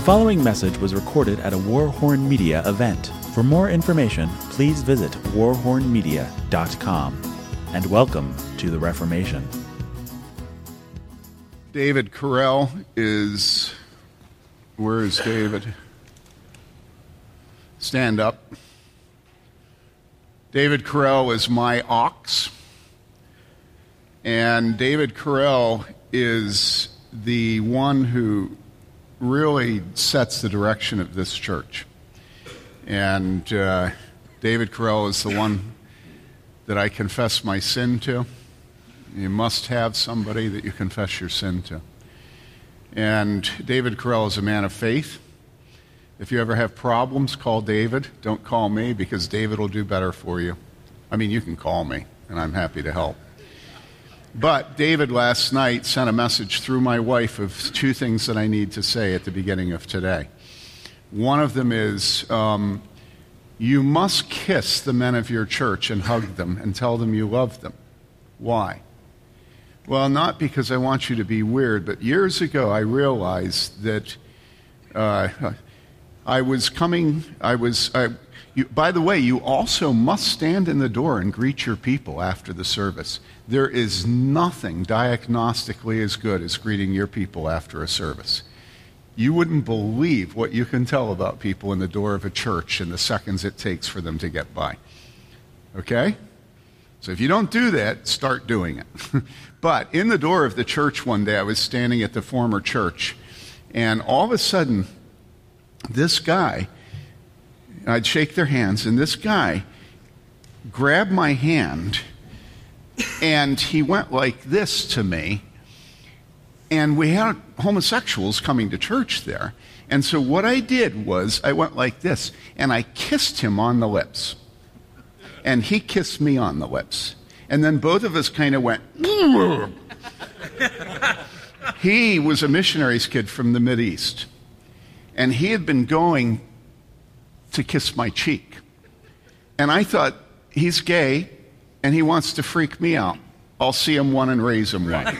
The following message was recorded at a Warhorn Media event. For more information, please visit warhornmedia.com. And welcome to the Reformation. David Curell is. Where is David? Stand up. David Curell is my ox. And David Curell is the one who really sets the direction of this church. And uh, David Curell is the one that I confess my sin to. You must have somebody that you confess your sin to. And David Curell is a man of faith. If you ever have problems, call David. Don't call me because David will do better for you. I mean, you can call me, and I'm happy to help. But David last night sent a message through my wife of two things that I need to say at the beginning of today. One of them is um, you must kiss the men of your church and hug them and tell them you love them. Why? Well, not because I want you to be weird, but years ago I realized that uh, I was coming, I was. I, you, by the way, you also must stand in the door and greet your people after the service. There is nothing diagnostically as good as greeting your people after a service. You wouldn't believe what you can tell about people in the door of a church in the seconds it takes for them to get by. Okay? So if you don't do that, start doing it. but in the door of the church one day, I was standing at the former church, and all of a sudden, this guy, I'd shake their hands, and this guy grabbed my hand and he went like this to me. And we had homosexuals coming to church there. And so what I did was I went like this and I kissed him on the lips. And he kissed me on the lips. And then both of us kind of went. he was a missionary's kid from the East, And he had been going to kiss my cheek. And I thought, he's gay and he wants to freak me out. I'll see him one and raise him one.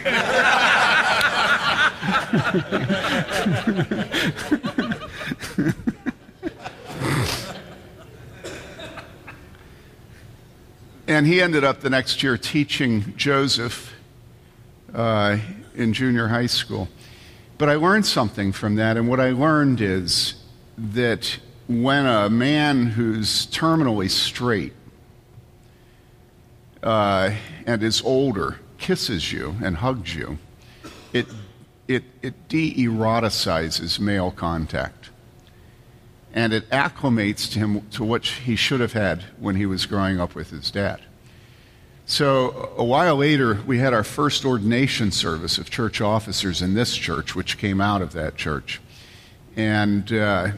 and he ended up the next year teaching Joseph uh, in junior high school. But I learned something from that, and what I learned is that when a man who's terminally straight uh, and is older kisses you and hugs you, it, it, it de eroticizes male contact. And it acclimates to him to what he should have had when he was growing up with his dad. So, a while later, we had our first ordination service of church officers in this church, which came out of that church. And uh,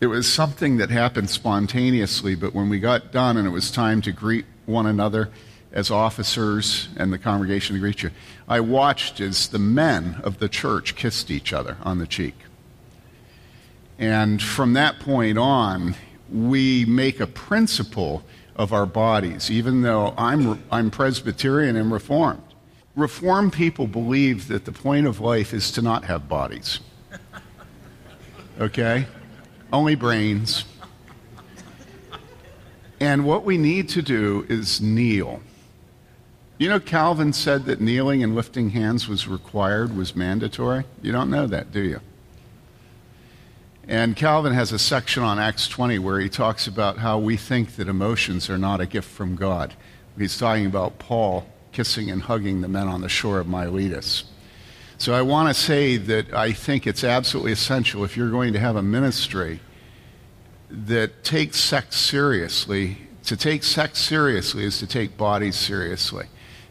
it was something that happened spontaneously, but when we got done and it was time to greet one another as officers and the congregation to greet you, I watched as the men of the church kissed each other on the cheek. And from that point on, we make a principle of our bodies, even though I'm, I'm Presbyterian and Reformed. Reformed people believe that the point of life is to not have bodies. Okay? only brains. And what we need to do is kneel. You know, Calvin said that kneeling and lifting hands was required, was mandatory. You don't know that, do you? And Calvin has a section on Acts 20 where he talks about how we think that emotions are not a gift from God. He's talking about Paul kissing and hugging the men on the shore of Miletus. So I want to say that I think it's absolutely essential if you're going to have a ministry that takes sex seriously. To take sex seriously is to take bodies seriously.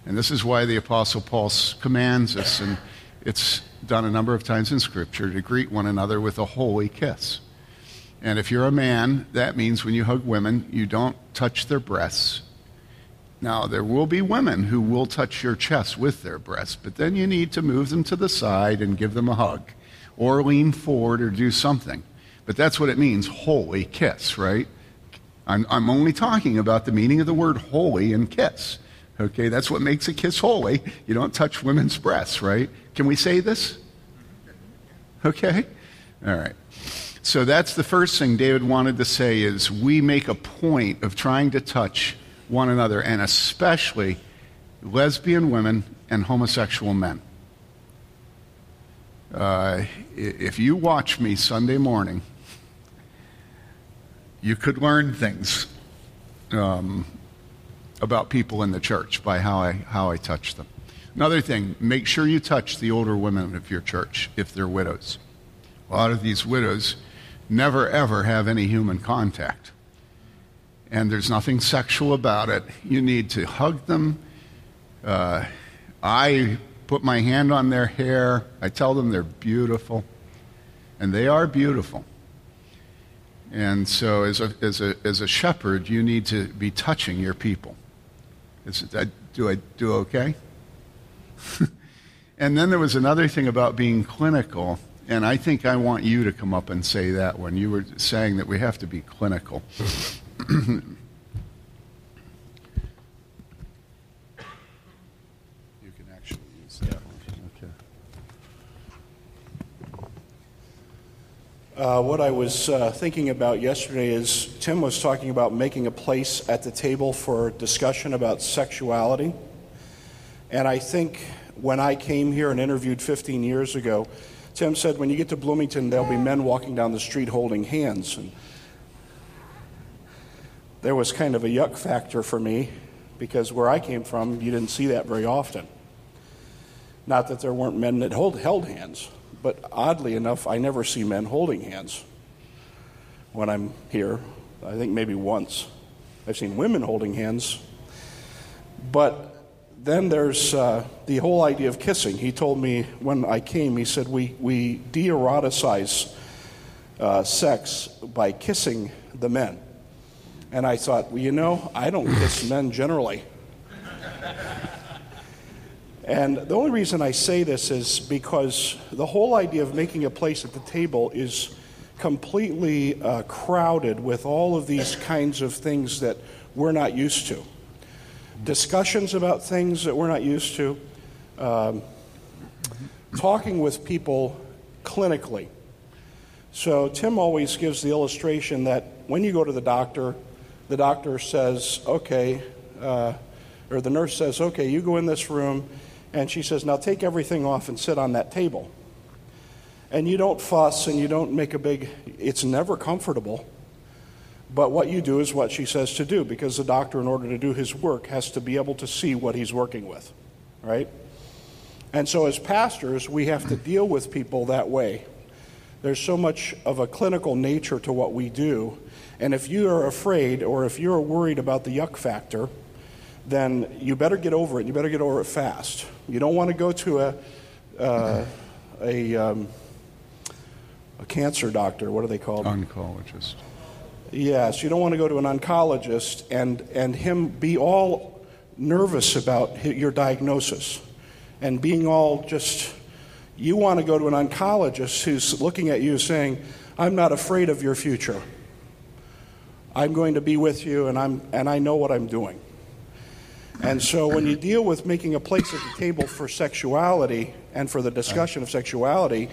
And this is why the Apostle Paul commands us, and it's done a number of times in Scripture, to greet one another with a holy kiss. And if you're a man, that means when you hug women, you don't touch their breasts, now, there will be women who will touch your chest with their breasts, but then you need to move them to the side and give them a hug or lean forward or do something. But that's what it means holy kiss, right? I'm, I'm only talking about the meaning of the word holy and kiss. Okay, that's what makes a kiss holy. You don't touch women's breasts, right? Can we say this? Okay? All right. So that's the first thing David wanted to say is we make a point of trying to touch one another and especially lesbian women and homosexual men. Uh, if you watch me Sunday morning, you could learn things um, about people in the church by how I, how I touch them. Another thing, make sure you touch the older women of your church if they're widows. A lot of these widows never ever have any human contact. And there's nothing sexual about it. You need to hug them. Uh, I put my hand on their hair. I tell them they're beautiful. And they are beautiful. And so, as a, as a, as a shepherd, you need to be touching your people. Is, do I do okay? and then there was another thing about being clinical, and I think I want you to come up and say that when you were saying that we have to be clinical. you can actually use that one. Okay. Uh, what I was uh, thinking about yesterday is Tim was talking about making a place at the table for discussion about sexuality. And I think when I came here and interviewed 15 years ago, Tim said, when you get to Bloomington, there'll be men walking down the street holding hands. And there was kind of a yuck factor for me because where I came from, you didn't see that very often. Not that there weren't men that hold, held hands, but oddly enough, I never see men holding hands when I'm here. I think maybe once. I've seen women holding hands. But then there's uh, the whole idea of kissing. He told me when I came, he said, We, we de eroticize uh, sex by kissing the men. And I thought, well, you know, I don't kiss men generally. And the only reason I say this is because the whole idea of making a place at the table is completely uh, crowded with all of these kinds of things that we're not used to discussions about things that we're not used to, um, talking with people clinically. So, Tim always gives the illustration that when you go to the doctor, the doctor says, okay, uh, or the nurse says, okay, you go in this room, and she says, now take everything off and sit on that table. And you don't fuss and you don't make a big, it's never comfortable. But what you do is what she says to do because the doctor, in order to do his work, has to be able to see what he's working with, right? And so, as pastors, we have to deal with people that way. There's so much of a clinical nature to what we do. And if you are afraid or if you're worried about the yuck factor, then you better get over it. You better get over it fast. You don't want to go to a, uh, a, um, a cancer doctor. What are they called? Oncologist. Yes, you don't want to go to an oncologist and, and him be all nervous about your diagnosis and being all just, you want to go to an oncologist who's looking at you saying, I'm not afraid of your future. I'm going to be with you and, I'm, and I know what I'm doing. And so when you deal with making a place at the table for sexuality and for the discussion of sexuality,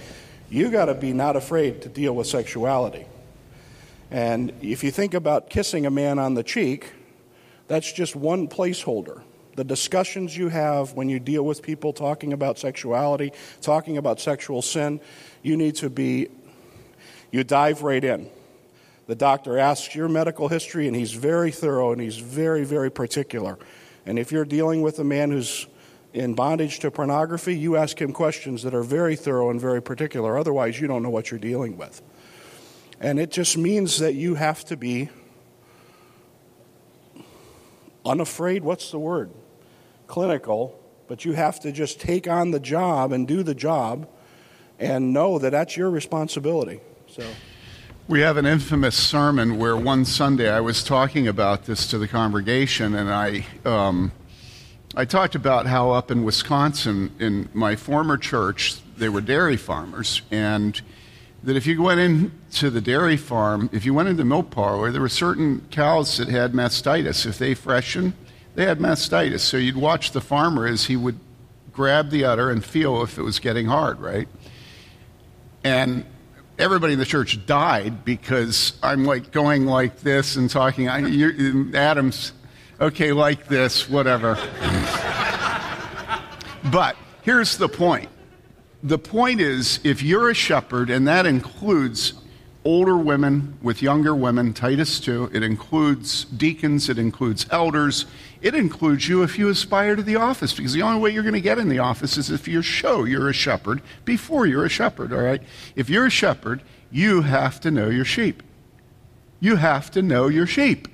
you got to be not afraid to deal with sexuality. And if you think about kissing a man on the cheek, that's just one placeholder. The discussions you have when you deal with people talking about sexuality, talking about sexual sin, you need to be, you dive right in. The doctor asks your medical history, and he's very thorough and he's very, very particular. And if you're dealing with a man who's in bondage to pornography, you ask him questions that are very thorough and very particular. Otherwise, you don't know what you're dealing with. And it just means that you have to be unafraid. What's the word? Clinical. But you have to just take on the job and do the job and know that that's your responsibility. So. We have an infamous sermon where one Sunday I was talking about this to the congregation, and I, um, I talked about how up in Wisconsin, in my former church, they were dairy farmers, and that if you went into the dairy farm, if you went into the milk parlor, there were certain cows that had mastitis. If they freshened, they had mastitis. So you'd watch the farmer as he would grab the udder and feel if it was getting hard, right? And everybody in the church died because I'm like going like this and talking. I, Adam's okay, like this, whatever. but here's the point the point is if you're a shepherd, and that includes older women with younger women, Titus 2, it includes deacons, it includes elders, it includes you if you aspire to the office, because the only way you're going to get in the office is if you show you're a shepherd before you're a shepherd, all right? If you're a shepherd, you have to know your sheep. You have to know your sheep.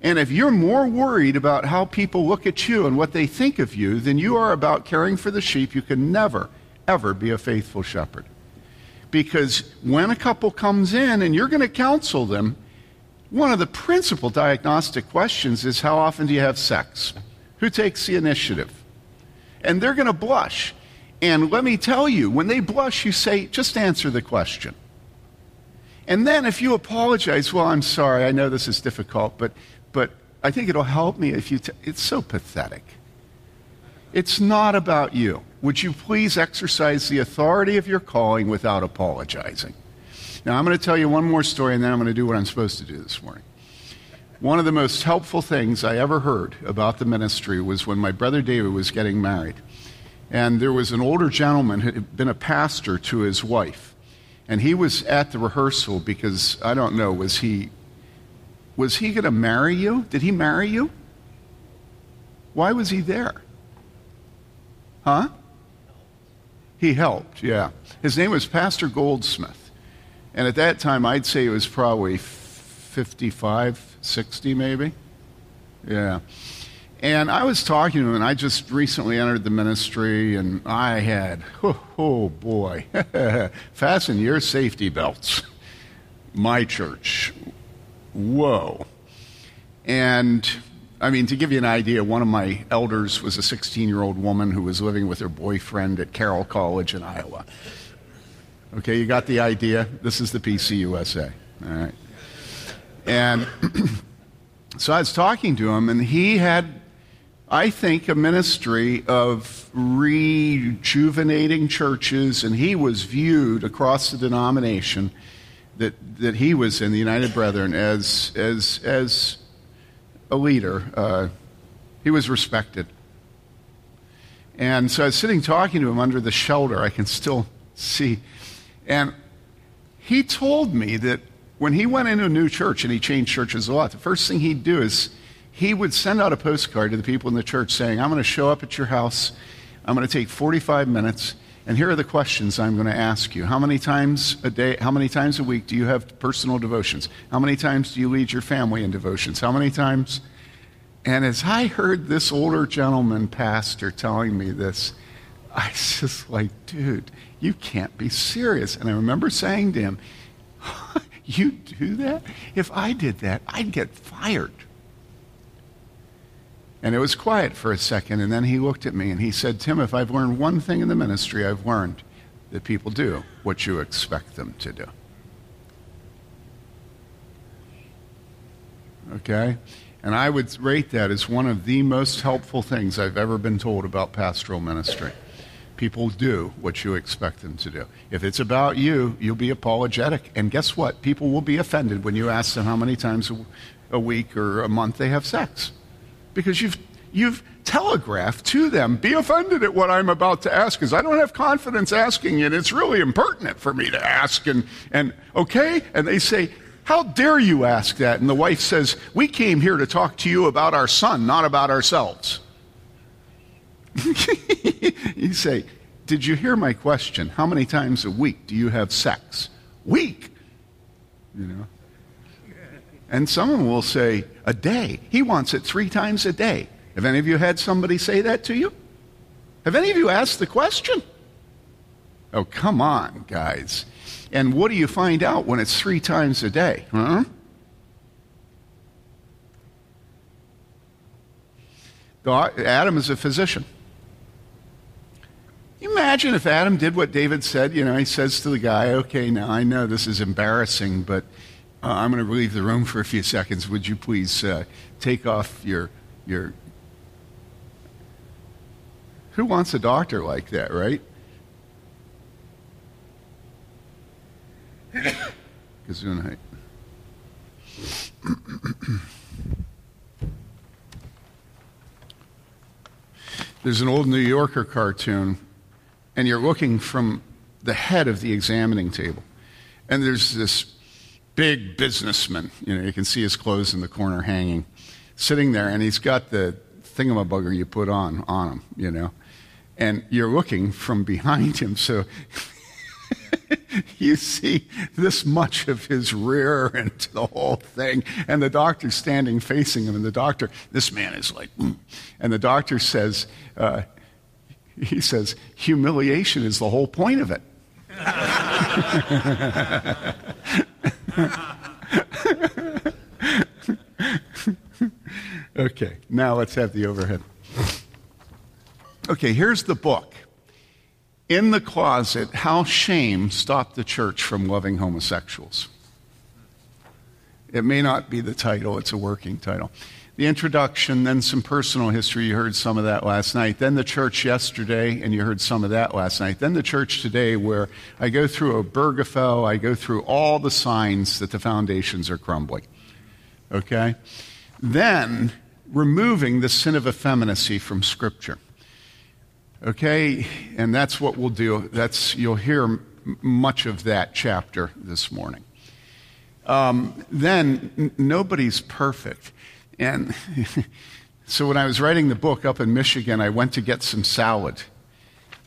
And if you're more worried about how people look at you and what they think of you than you are about caring for the sheep, you can never, ever be a faithful shepherd. Because when a couple comes in and you're going to counsel them, one of the principal diagnostic questions is how often do you have sex? Who takes the initiative? And they're going to blush. And let me tell you, when they blush, you say, just answer the question. And then if you apologize, well, I'm sorry, I know this is difficult, but, but I think it'll help me if you. T-. It's so pathetic. It's not about you. Would you please exercise the authority of your calling without apologizing? Now, I'm going to tell you one more story, and then I'm going to do what I'm supposed to do this morning. One of the most helpful things I ever heard about the ministry was when my brother David was getting married. And there was an older gentleman who had been a pastor to his wife. And he was at the rehearsal because, I don't know, was he, was he going to marry you? Did he marry you? Why was he there? Huh? He helped, yeah. His name was Pastor Goldsmith. And at that time, I'd say he was probably 55, 60 maybe. Yeah. And I was talking to him, and I just recently entered the ministry, and I had, oh, oh boy, fasten your safety belts. My church. Whoa. And I mean, to give you an idea, one of my elders was a 16 year old woman who was living with her boyfriend at Carroll College in Iowa. Okay, you got the idea? This is the PCUSA. All right. And so I was talking to him, and he had, I think, a ministry of rejuvenating churches, and he was viewed across the denomination that, that he was in, the United Brethren, as, as, as a leader. Uh, he was respected. And so I was sitting talking to him under the shelter. I can still see and he told me that when he went into a new church and he changed churches a lot, the first thing he'd do is he would send out a postcard to the people in the church saying, I'm going to show up at your house. I'm going to take 45 minutes. And here are the questions I'm going to ask you. How many times a day, how many times a week do you have personal devotions? How many times do you lead your family in devotions? How many times? And as I heard this older gentleman pastor telling me this, I was just like, dude, you can't be serious. And I remember saying to him, You do that? If I did that, I'd get fired. And it was quiet for a second, and then he looked at me and he said, Tim, if I've learned one thing in the ministry, I've learned that people do what you expect them to do. Okay? And I would rate that as one of the most helpful things I've ever been told about pastoral ministry people do what you expect them to do. If it's about you, you'll be apologetic. And guess what? People will be offended when you ask them how many times a, week or a month they have sex. Because you've, you've telegraphed to them, be offended at what I'm about to ask, because I don't have confidence asking it. It's really impertinent for me to ask. And, and okay? And they say, how dare you ask that? And the wife says, We came here to talk to you about our son, not about ourselves. you say, Did you hear my question? How many times a week do you have sex? Week. You know? And someone will say, A day. He wants it three times a day. Have any of you had somebody say that to you? Have any of you asked the question? Oh, come on, guys. And what do you find out when it's three times a day? Huh? Adam is a physician imagine if Adam did what David said? You know, he says to the guy, okay, now I know this is embarrassing, but uh, I'm going to leave the room for a few seconds. Would you please uh, take off your, your. Who wants a doctor like that, right? Gesundheit. There's an old New Yorker cartoon, and you're looking from the head of the examining table. And there's this big businessman, you know, you can see his clothes in the corner hanging, sitting there, and he's got the thingamabugger you put on on him, you know. And you're looking from behind him, so you see this much of his rear and the whole thing. And the doctor's standing facing him, and the doctor, this man is like, mm. and the doctor says, uh, he says, humiliation is the whole point of it. okay, now let's have the overhead. Okay, here's the book. In the Closet How Shame Stopped the Church from Loving Homosexuals. It may not be the title, it's a working title. The introduction, then some personal history. You heard some of that last night. Then the church yesterday, and you heard some of that last night. Then the church today, where I go through a Obergefell, I go through all the signs that the foundations are crumbling. Okay? Then removing the sin of effeminacy from Scripture. Okay, and that's what we'll do. That's you'll hear m- much of that chapter this morning. Um, then n- nobody's perfect, and so when I was writing the book up in Michigan, I went to get some salad,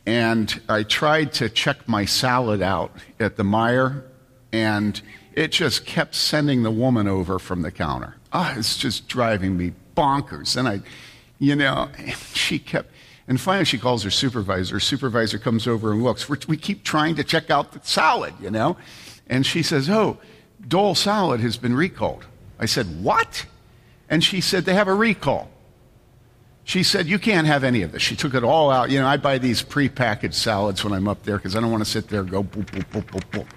and I tried to check my salad out at the Meijer, and it just kept sending the woman over from the counter. Ah, oh, it's just driving me bonkers. And I, you know, she kept and finally, she calls her supervisor. Supervisor comes over and looks. We're, we keep trying to check out the salad, you know? And she says, Oh, Dole salad has been recalled. I said, What? And she said, They have a recall. She said, You can't have any of this. She took it all out. You know, I buy these prepackaged salads when I'm up there because I don't want to sit there and go boop, boop, boop, boop, boop.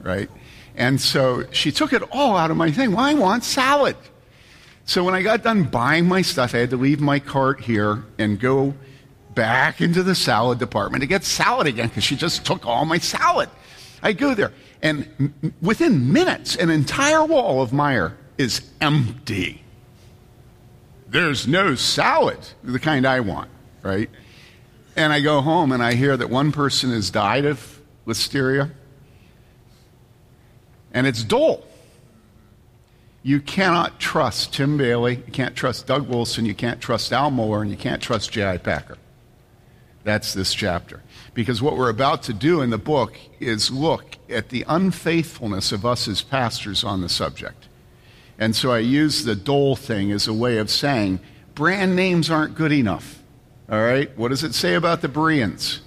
Right? And so she took it all out of my thing. Well, I want salad. So when I got done buying my stuff, I had to leave my cart here and go back into the salad department to get salad again because she just took all my salad. I go there, and within minutes, an entire wall of Meijer is empty. There's no salad, the kind I want, right? And I go home and I hear that one person has died of listeria, and it's Dole. You cannot trust Tim Bayly, you can't trust Doug Wilson, you can't trust Al Mohler, and you can't trust J.I. Packer. That's this chapter. Because what we're about to do in the book is look at the unfaithfulness of us as pastors on the subject. And so I use the Dole thing as a way of saying brand names aren't good enough. All right? What does it say about the Bereans?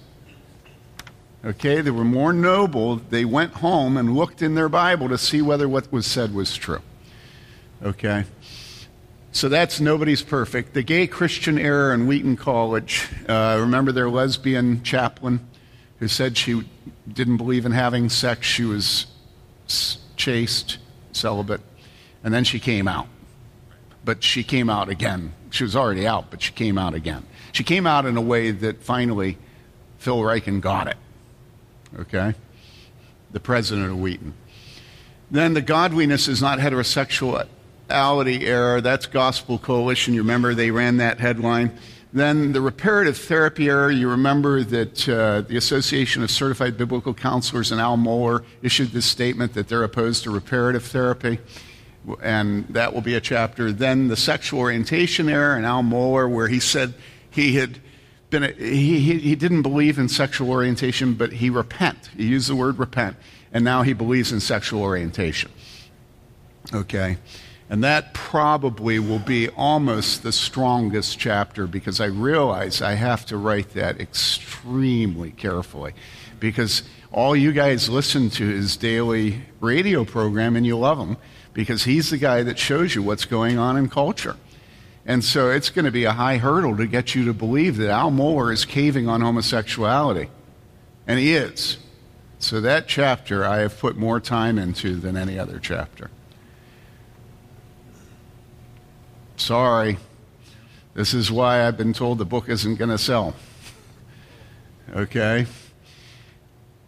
Okay, they were more noble. They went home and looked in their Bible to see whether what was said was true. Okay? So that's Nobody's Perfect. The Gay Christian Era in Wheaton College. Uh, remember their lesbian chaplain who said she didn't believe in having sex? She was chaste, celibate, and then she came out. But she came out again. She was already out, but she came out again. She came out in a way that finally Phil Ryken got it. Okay? The president of Wheaton. Then the godliness is not heterosexual Ality error, that's Gospel Coalition. You remember they ran that headline. Then the reparative therapy error, you remember that uh, the Association of Certified Biblical Counselors and Al Mohler issued this statement that they're opposed to reparative therapy, and that will be a chapter. Then the sexual orientation error and Al Mohler, where he said he had been a, he, he, he didn't believe in sexual orientation, but he repent. He used the word repent, and now he believes in sexual orientation. Okay. And that probably will be almost the strongest chapter because I realize I have to write that extremely carefully. Because all you guys listen to his daily radio program and you love him because he's the guy that shows you what's going on in culture. And so it's going to be a high hurdle to get you to believe that Al Mohler is caving on homosexuality. And he is. So that chapter I have put more time into than any other chapter. Sorry. This is why I've been told the book isn't going to sell. Okay?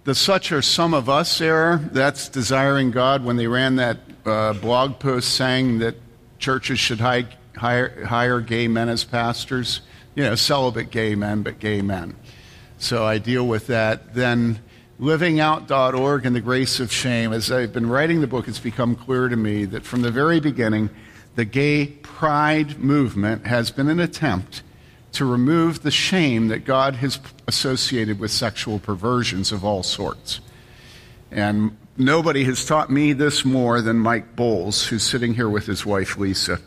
The such are some of us era, that's desiring God when they ran that uh, blog post saying that churches should hire, hire, hire gay men as pastors. You know, celibate gay men, but gay men. So I deal with that. Then livingout.org and the grace of shame. As I've been writing the book, it's become clear to me that from the very beginning, the gay pride movement has been an attempt to remove the shame that God has associated with sexual perversions of all sorts. And nobody has taught me this more than Mike Bowles, who's sitting here with his wife Lisa.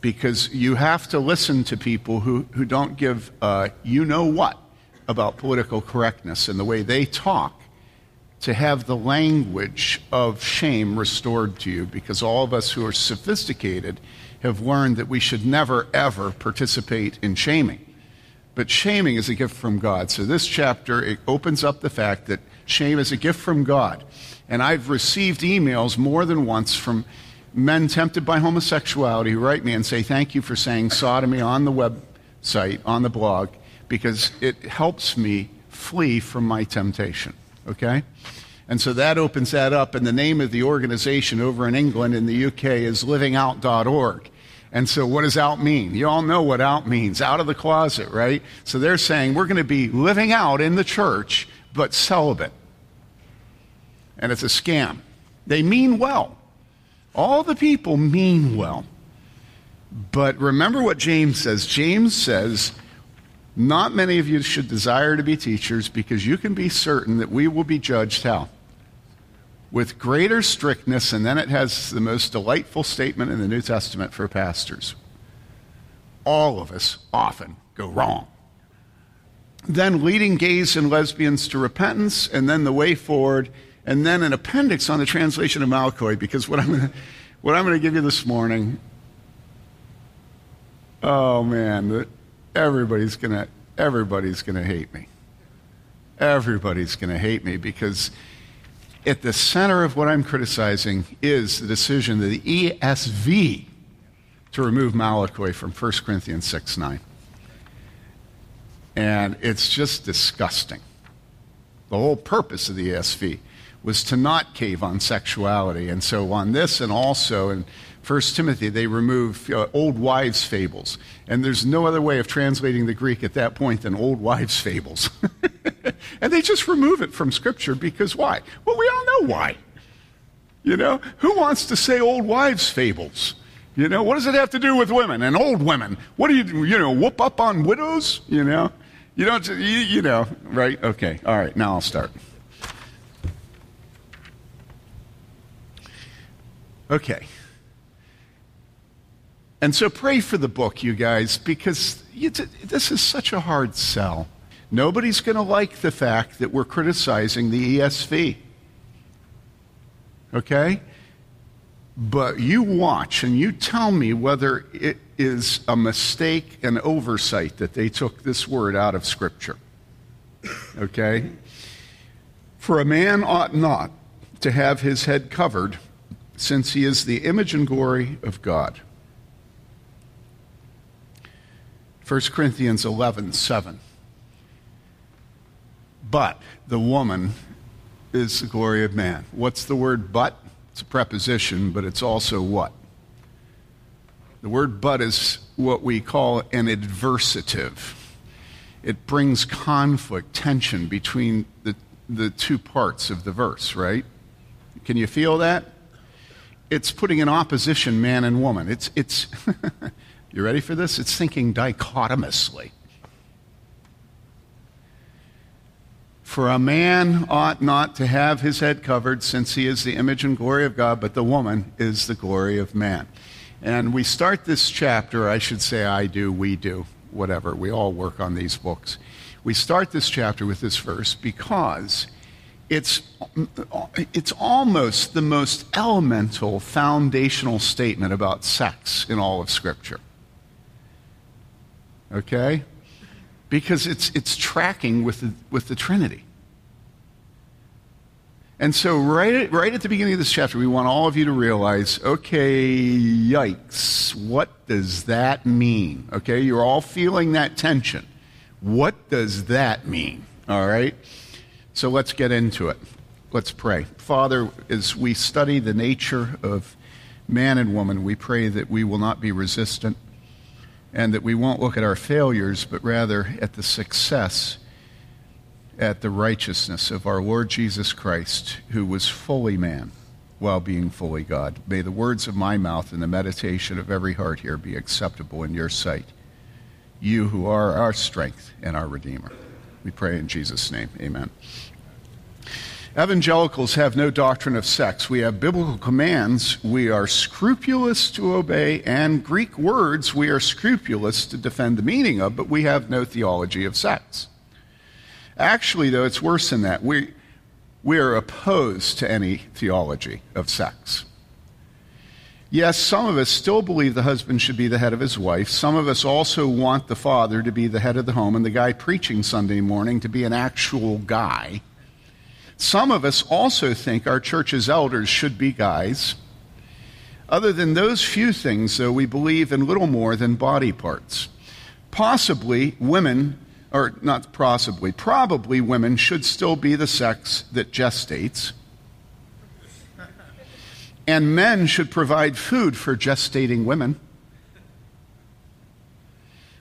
Because you have to listen to people who, who don't give uh, you know what about political correctness and the way they talk to have the language of shame restored to you because all of us who are sophisticated have learned that we should never, ever participate in shaming. But shaming is a gift from God. So this chapter it opens up the fact that shame is a gift from God. And I've received emails more than once from men tempted by homosexuality who write me and say, Thank you for saying sodomy on the website, on the blog, because it helps me flee from my temptation. Okay? And so that opens that up. And the name of the organization over in England in the UK is livingout.org. And so what does out mean? You all know what out means out of the closet, right? So they're saying we're going to be living out in the church, but celibate. And it's a scam. They mean well. All the people mean well. But remember what James says. James says, not many of you should desire to be teachers because you can be certain that we will be judged how? With greater strictness, and then it has the most delightful statement in the New Testament for pastors. All of us often go wrong. Then leading gays and lesbians to repentance, and then the way forward, and then an appendix on the translation of malakoi, because what I'm going to, what I'm going to give you this morning, oh man, everybody's going to everybody's going to hate me. Everybody's going to hate me because at the center of what I'm criticizing is the decision of the ESV to remove malakoi from 1 Corinthians 6 9. And it's just disgusting. The whole purpose of the ESV was to not cave on sexuality. And so, on this, and also in 1 Timothy, they remove uh, old wives' fables. And there's no other way of translating the Greek at that point than old wives' fables. and they just remove it from Scripture because why? Well, we all know why. You know, who wants to say old wives' fables? You know, what does it have to do with women and old women? What do you, you know, whoop up on widows? You know, you don't, you, you know, right? Okay, all right, now I'll start. Okay. And so pray for the book, you guys, because this is such a hard sell. Nobody's going to like the fact that we're criticizing the ESV. Okay? But you watch and you tell me whether it is a mistake, an oversight that they took this word out of Scripture. Okay? For a man ought not to have his head covered, since he is the image and glory of God. 1 Corinthians 11, 7. But the woman is the glory of man. What's the word but? It's a preposition, but it's also what? The word but is what we call an adversative. It brings conflict, tension between the, the two parts of the verse, right? Can you feel that? It's putting in opposition man and woman. It's, it's You ready for this? It's thinking dichotomously. For a man ought not to have his head covered, since he is the image and glory of God, but the woman is the glory of man. And we start this chapter, I should say I do, we do, whatever. We all work on these books. We start this chapter with this verse because it's, it's almost the most elemental foundational statement about sex in all of Scripture okay? Because it's, it's tracking with the, with the Trinity. And so, right at, right at the beginning of this chapter, we want all of you to realize okay, yikes, what does that mean? Okay, you're all feeling that tension. What does that mean? All right? So let's get into it. Let's pray. Father, as we study the nature of man and woman, we pray that we will not be resistant and that we won't look at our failures, but rather at the success, at the righteousness of our Lord Jesus Christ, who was fully man while being fully God. May the words of my mouth and the meditation of every heart here be acceptable in your sight. You who are our strength and our Redeemer. We pray in Jesus' name. Amen. Evangelicals have no doctrine of sex. We have biblical commands we are scrupulous to obey, and Greek words we are scrupulous to defend the meaning of, but we have no theology of sex. Actually, though, it's worse than that. We, we are opposed to any theology of sex. Yes, some of us still believe the husband should be the head of his wife. Some of us also want the father to be the head of the home and the guy preaching Sunday morning to be an actual guy some of us also think our church's elders should be guys. Other than those few things, though, we believe in little more than body parts. Possibly women, or not possibly, probably women should still be the sex that gestates. And men should provide food for gestating women.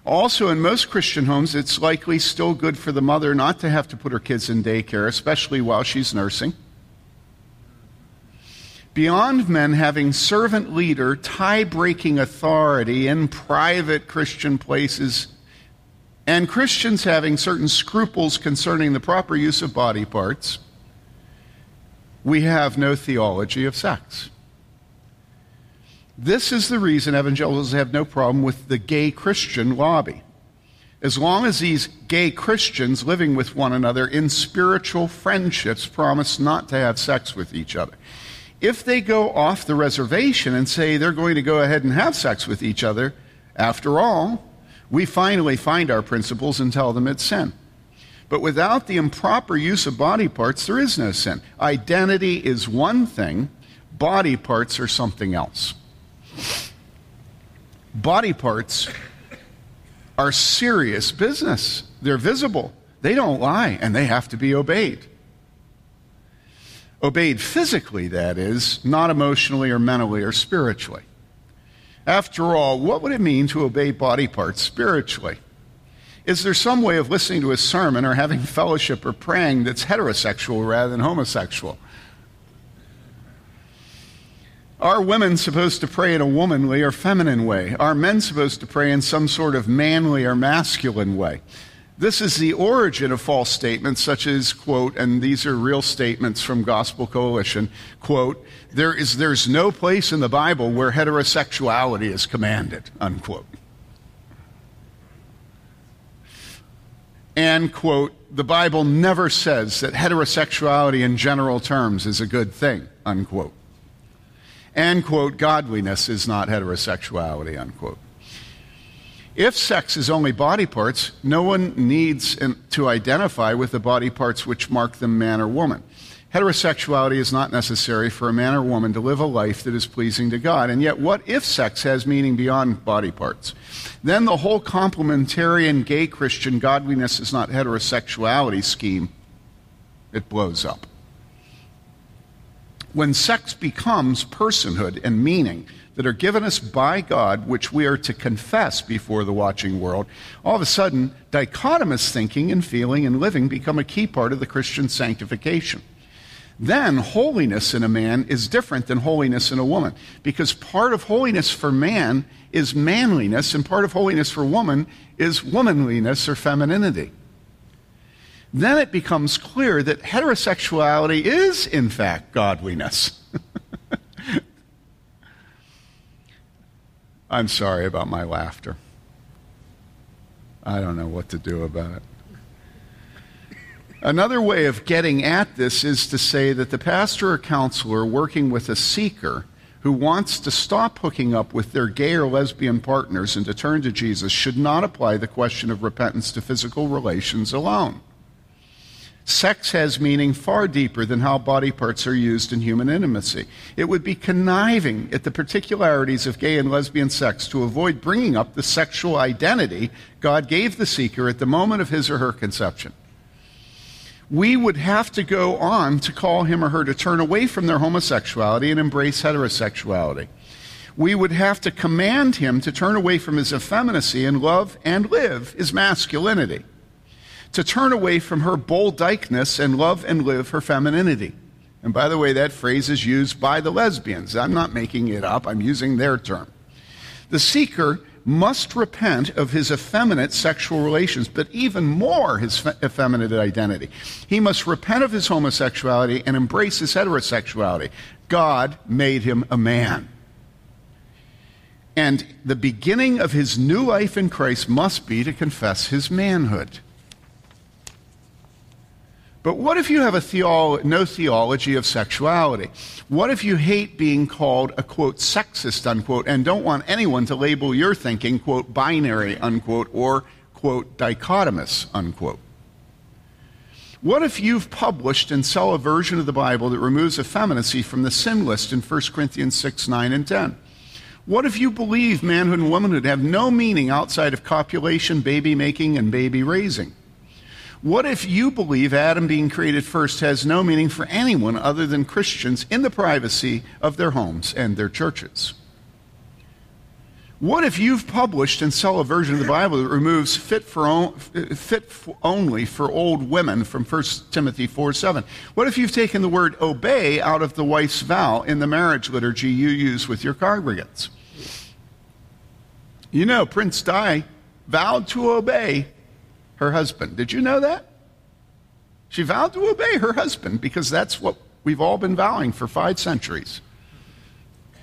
Also, in most Christian homes, it's likely still good for the mother not to have to put her kids in daycare, especially while she's nursing. Beyond men having servant leader, tie breaking authority in private Christian places, and Christians having certain scruples concerning the proper use of body parts, we have no theology of sex. This is the reason evangelicals have no problem with the gay Christian lobby. As long as these gay Christians living with one another in spiritual friendships promise not to have sex with each other. If they go off the reservation and say they're going to go ahead and have sex with each other, after all, we finally find our principles and tell them it's sin. But without the improper use of body parts, there is no sin. Identity is one thing, body parts are something else. Body parts are serious business. They're visible. They don't lie, and they have to be obeyed. Obeyed physically, that is, not emotionally or mentally or spiritually. After all, what would it mean to obey body parts spiritually? Is there some way of listening to a sermon or having fellowship or praying that's heterosexual rather than homosexual? Are women supposed to pray in a womanly or feminine way? Are men supposed to pray in some sort of manly or masculine way? This is the origin of false statements such as, quote, and these are real statements from Gospel Coalition, quote, there is, there's no place in the Bible where heterosexuality is commanded, unquote. And, quote, the Bible never says that heterosexuality in general terms is a good thing, unquote and, quote, godliness is not heterosexuality, unquote. If sex is only body parts, no one needs to identify with the body parts which mark them man or woman. Heterosexuality is not necessary for a man or woman to live a life that is pleasing to God. And yet, what if sex has meaning beyond body parts? Then the whole complementarian gay Christian godliness is not heterosexuality scheme, it blows up when sex becomes personhood and meaning that are given us by God, which we are to confess before the watching world, all of a sudden, dichotomous thinking and feeling and living become a key part of the Christian sanctification. Then, holiness in a man is different than holiness in a woman, because part of holiness for man is manliness, and part of holiness for woman is womanliness or femininity then it becomes clear that heterosexuality is, in fact, godliness. I'm sorry about my laughter. I don't know what to do about it. Another way of getting at this is to say that the pastor or counselor working with a seeker who wants to stop hooking up with their gay or lesbian partners and to turn to Jesus should not apply the question of repentance to physical relations alone. Sex has meaning far deeper than how body parts are used in human intimacy. It would be conniving at the particularities of gay and lesbian sex to avoid bringing up the sexual identity God gave the seeker at the moment of his or her conception. we would have to go on to call him or her to turn away from their homosexuality and embrace heterosexuality. We would have to command him to turn away from his effeminacy and love and live his masculinity, to turn away from her bold dykeness and love and live her femininity. And by the way, that phrase is used by the lesbians. I'm not making it up, I'm using their term. The seeker must repent of his effeminate sexual relations, but even more his effeminate identity. He must repent of his homosexuality and embrace his heterosexuality. God made him a man. And the beginning of his new life in Christ must be to confess his manhood. But what if you have a theolo- no theology of sexuality? What if you hate being called a quote sexist unquote and don't want anyone to label your thinking quote binary unquote or quote dichotomous unquote? What if you've published and sell a version of the Bible that removes effeminacy from the sin list in 1 Corinthians 6, 9, and 10? What if you believe manhood and womanhood have no meaning outside of copulation, baby making, and baby raising? What if you believe Adam being created first has no meaning for anyone other than Christians in the privacy of their homes and their churches? What if you've published and sell a version of the Bible that removes fit, for fit for only for old women from 1 Timothy 4 7? What if you've taken the word obey out of the wife's vow in the marriage liturgy you use with your congregants? You know, Prince Di vowed to obey her husband. Did you know that? She vowed to obey her husband because that's what we've all been vowing for five centuries.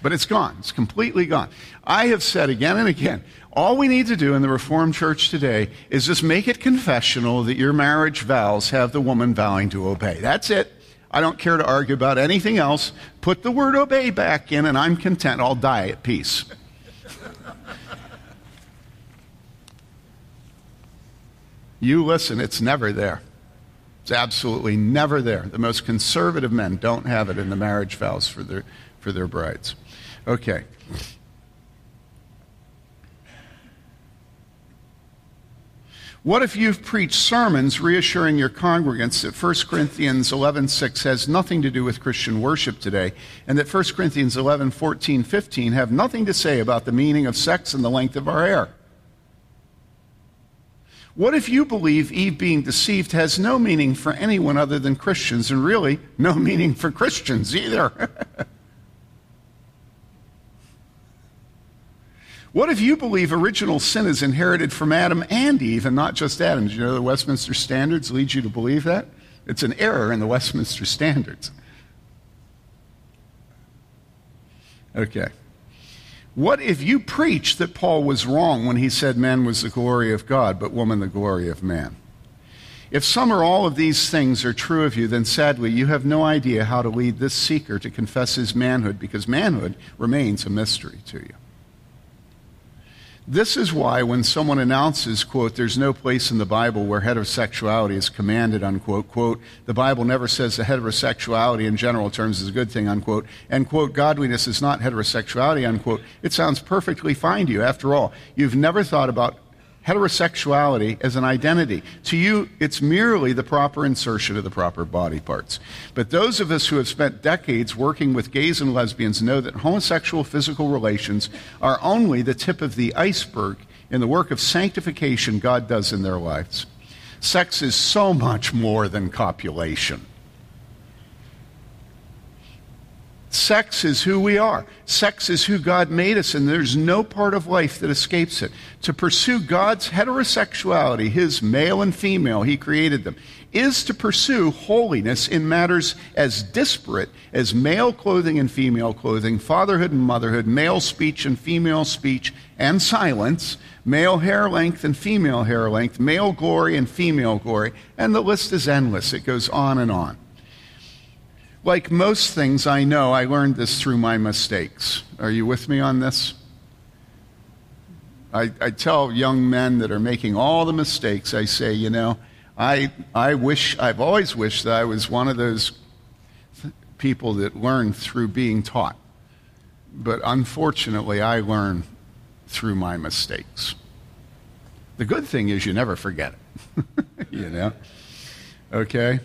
But it's gone. It's completely gone. I have said again and again all we need to do in the Reformed Church today is just make it confessional that your marriage vows have the woman vowing to obey. That's it. I don't care to argue about anything else. Put the word obey back in, and I'm content. I'll die at peace. You listen, it's never there. It's absolutely never there. The most conservative men don't have it in the marriage vows for their, for their brides. Okay. What if you've preached sermons reassuring your congregants that 1 Corinthians 11:6 has nothing to do with Christian worship today and that 1 Corinthians 11:14, 15 have nothing to say about the meaning of sex and the length of our hair? What if you believe Eve being deceived has no meaning for anyone other than Christians and really no meaning for Christians either? what if you believe original sin is inherited from Adam and Eve and not just Adam? Do you know the Westminster Standards lead you to believe that? It's an error in the Westminster Standards. Okay. What if you preach that Paul was wrong when he said man was the glory of God, but woman the glory of man? If some or all of these things are true of you, then sadly you have no idea how to lead this seeker to confess his manhood because manhood remains a mystery to you. This is why when someone announces, quote, there's no place in the Bible where heterosexuality is commanded, unquote, quote, the Bible never says that heterosexuality in general terms is a good thing, unquote, and, quote, godliness is not heterosexuality, unquote, it sounds perfectly fine to you. After all, you've never thought about heterosexuality as an identity. To you, it's merely the proper insertion of the proper body parts. But those of us who have spent decades working with gays and lesbians know that homosexual physical relations are only the tip of the iceberg in the work of sanctification God does in their lives. Sex is so much more than copulation. Sex is who we are. Sex is who God made us, and there's no part of life that escapes it. To pursue God's heterosexuality, His male and female, He created them, is to pursue holiness in matters as disparate as male clothing and female clothing, fatherhood and motherhood, male speech and female speech and silence, male hair length and female hair length, male glory and female glory, and the list is endless. It goes on and on. Like most things I know, I learned this through my mistakes. Are you with me on this? I, I, tell young men that are making all the mistakes, I say, you know, I, I wish, I've always wished that I was one of those people that learn through being taught. But unfortunately, I learn through my mistakes. The good thing is you never forget it, you know? Okay?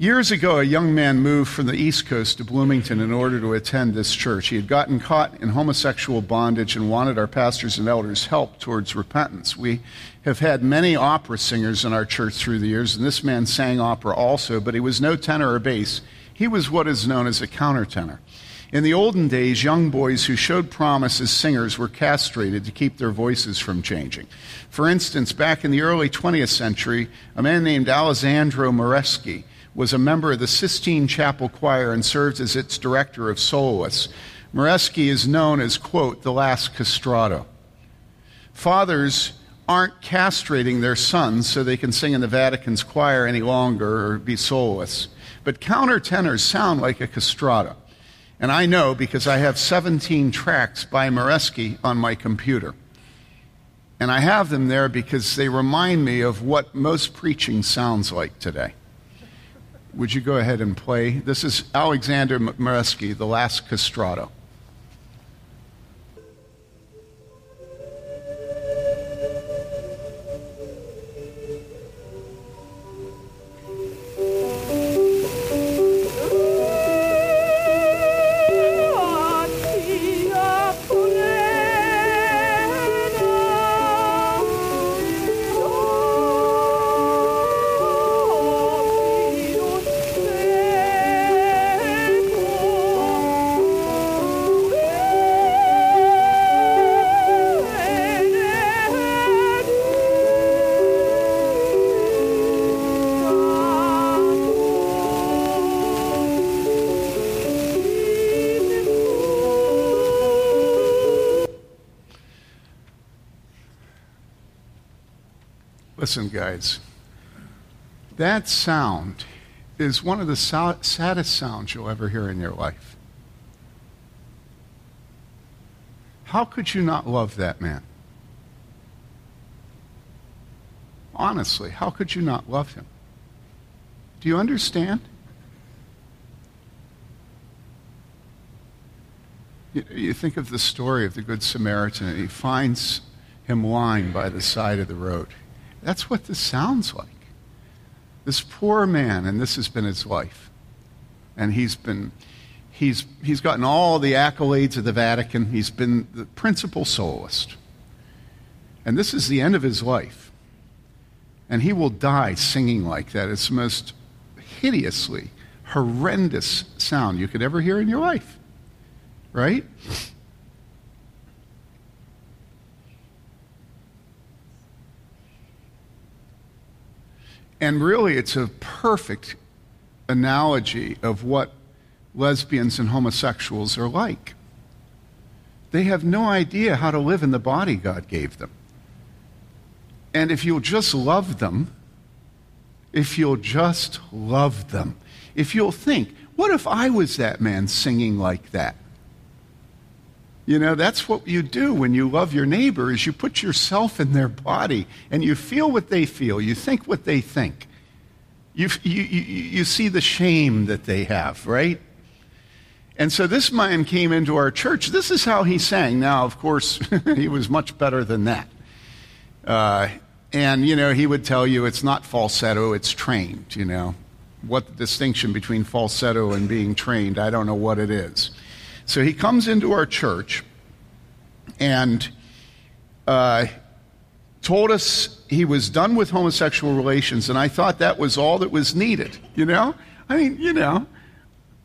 Years ago, a young man moved from the East Coast to Bloomington in order to attend this church. He had gotten caught in homosexual bondage and wanted our pastors and elders' help towards repentance. We have had many opera singers in our church through the years, and this man sang opera also, but he was no tenor or bass. He was what is known as a countertenor. In the olden days, young boys who showed promise as singers were castrated to keep their voices from changing. For instance, back in the early 20th century, a man named Alessandro Moreschi was a member of the Sistine Chapel Choir and served as its director of soloists. Moreschi is known as, quote, the last castrato. Fathers aren't castrating their sons so they can sing in the Vatican's choir any longer or be soloists. But countertenors sound like a castrato. And I know because I have 17 tracks by Moreschi on my computer. And I have them there because they remind me of what most preaching sounds like today. Would you go ahead and play? This is Alexander Moreschi, The Last Castrato. Listen, guys, that sound is one of the saddest sounds you'll ever hear in your life. How could you not love that man? Honestly, how could you not love him? Do you understand? You, you think of the story of the Good Samaritan, and he finds him lying by the side of the road. That's what this sounds like. This poor man, and this has been his life. And he's been, he's, he's gotten all the accolades of the Vatican. He's been the principal soloist. And this is the end of his life. And he will die singing like that. It's the most hideously horrendous sound you could ever hear in your life. Right? And really, it's a perfect analogy of what lesbians and homosexuals are like. They have no idea how to live in the body God gave them. And if you'll just love them, if you'll just love them, if you'll think, what if I was that man singing like that? You know, that's what you do when you love your neighbor is you put yourself in their body and you feel what they feel. You think what they think. You, you, you, see the shame that they have, right? And so this man came into our church. This is how he sang. Now, of course, he was much better than that. Uh, and, you know, he would tell you it's not falsetto, it's trained, you know. What the distinction between falsetto and being trained, I don't know what it is. So he comes into our church and uh, told us he was done with homosexual relations, and I thought that was all that was needed. You know? I mean, you know,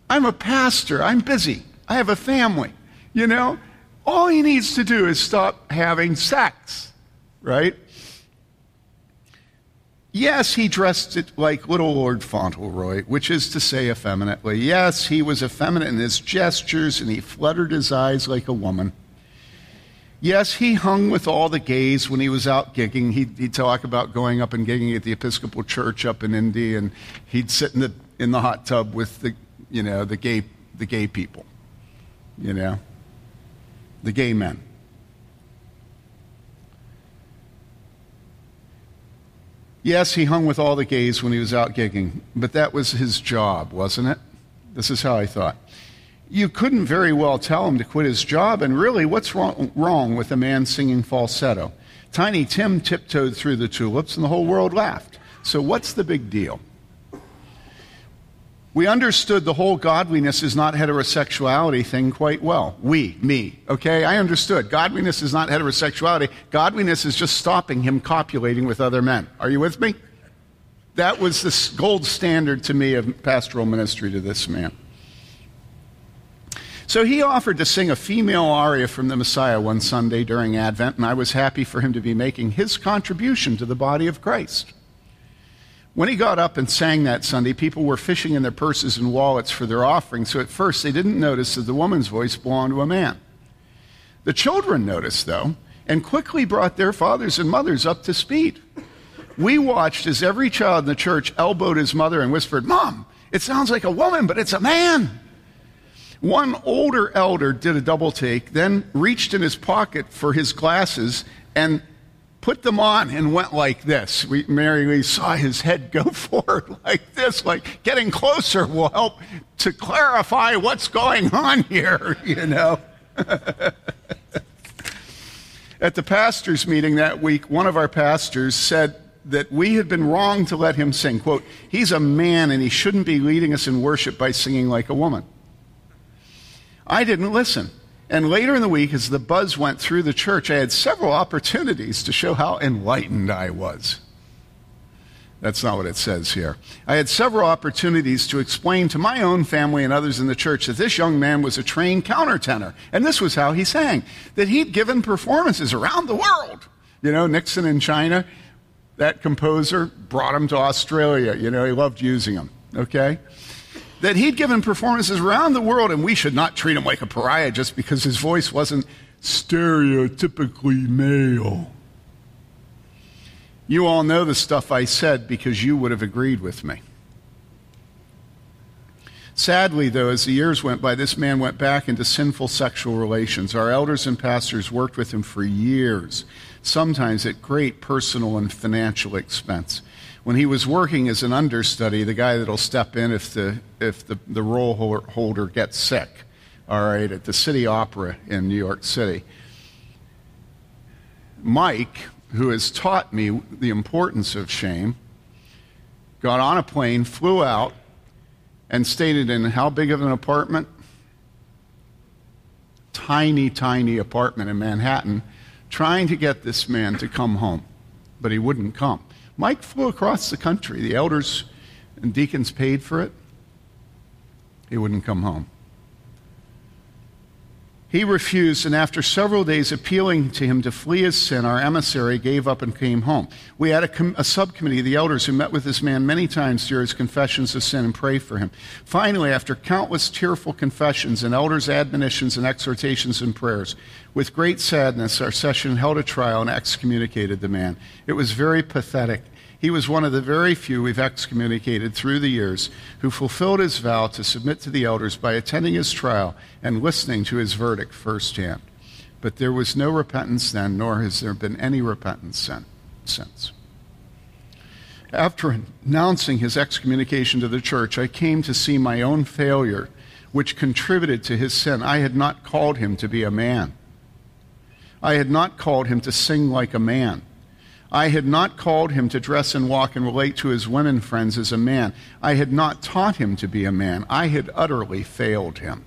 I'm a pastor, I'm busy, I have a family. You know? All he needs to do is stop having sex, right? Yes, he dressed it like little Lord Fauntleroy, which is to say, effeminately. Yes, he was effeminate in his gestures and he fluttered his eyes like a woman. Yes, he hung with all the gays when he was out gigging. He'd, he'd, talk about going up and gigging at the Episcopal Church up in Indy, and he'd sit in the, in the hot tub with the, you know, the gay, the gay people, you know, the gay men. Yes, he hung with all the gays when he was out gigging, but that was his job, wasn't it? This is how I thought. You couldn't very well tell him to quit his job, and really, what's wrong, wrong with a man singing falsetto? Tiny Tim tiptoed through the tulips, and the whole world laughed. So, what's the big deal? We understood the whole godliness is not heterosexuality thing quite well. We, me, okay? I understood. Godliness is not heterosexuality. Godliness is just stopping him copulating with other men. Are you with me? That was the gold standard to me of pastoral ministry to this man. So he offered to sing a female aria from the Messiah one Sunday during Advent, and I was happy for him to be making his contribution to the body of Christ. When he got up and sang that Sunday, people were fishing in their purses and wallets for their offering, so at first they didn't notice that the woman's voice belonged to a man. The children noticed, though, and quickly brought their fathers and mothers up to speed. We watched as every child in the church elbowed his mother and whispered, Mom, it sounds like a woman, but it's a man. One older elder did a double take, then reached in his pocket for his glasses and put them on and went like this. We, Mary Lee saw his head go forward like this, like getting closer will help to clarify what's going on here, you know. At the pastors' meeting that week, one of our pastors said that we had been wrong to let him sing. Quote, he's a man and he shouldn't be leading us in worship by singing like a woman. I didn't listen. And later in the week, as the buzz went through the church, I had several opportunities to show how enlightened I was. That's not what it says here. I had several opportunities to explain to my own family and others in the church that this young man was a trained countertenor. And this was how he sang that he'd given performances around the world. You know, Nixon in China, that composer brought him to Australia. You know, he loved using him, Okay? That he'd given performances around the world, and we should not treat him like a pariah just because his voice wasn't stereotypically male. You all know the stuff I said because you would have agreed with me. Sadly, though, as the years went by, this man went back into sinful sexual relations. Our elders and pastors worked with him for years, sometimes at great personal and financial expense when he was working as an understudy, the guy that'll step in if the, if the, the role holder gets sick, all right, at the City Opera in New York City. Mike, who has taught me the importance of shame, got on a plane, flew out, and stayed in how big of an apartment? Tiny, tiny apartment in Manhattan, trying to get this man to come home, but he wouldn't come. Mike flew across the country. The elders and deacons paid for it. He wouldn't come home. He refused, and after several days appealing to him to flee his sin, our emissary gave up and came home. We had a, com- a, subcommittee of the elders who met with this man many times during his confessions of sin and prayed for him. Finally, after countless tearful confessions and elders' admonitions and exhortations and prayers, with great sadness, our session held a trial and excommunicated the man. It was very pathetic. He was one of the very few we've excommunicated through the years who fulfilled his vow to submit to the elders by attending his trial and listening to his verdict firsthand. But there was no repentance then, nor has there been any repentance since. After announcing his excommunication to the church, I came to see my own failure, which contributed to his sin. I had not called him to be a man. I had not called him to sing like a man. I had not called him to dress and walk and relate to his women friends as a man. I had not taught him to be a man. I had utterly failed him.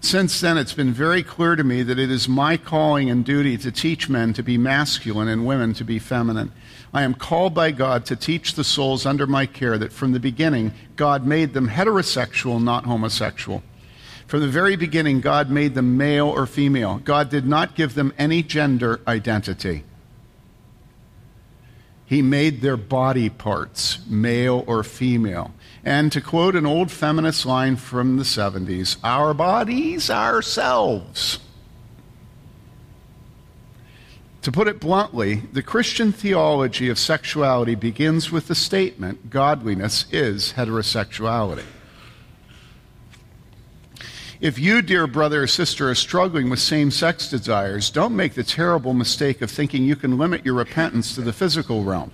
Since then, it's been very clear to me that it is my calling and duty to teach men to be masculine and women to be feminine. I am called by God to teach the souls under my care that from the beginning, God made them heterosexual, not homosexual. From the very beginning, God made them male or female. God did not give them any gender identity. He made their body parts, male or female. And to quote an old feminist line from the 70s, our bodies, ourselves. To put it bluntly, the Christian theology of sexuality begins with the statement godliness is heterosexuality. If you, dear brother or sister, are struggling with same sex desires, don't make the terrible mistake of thinking you can limit your repentance to the physical realm.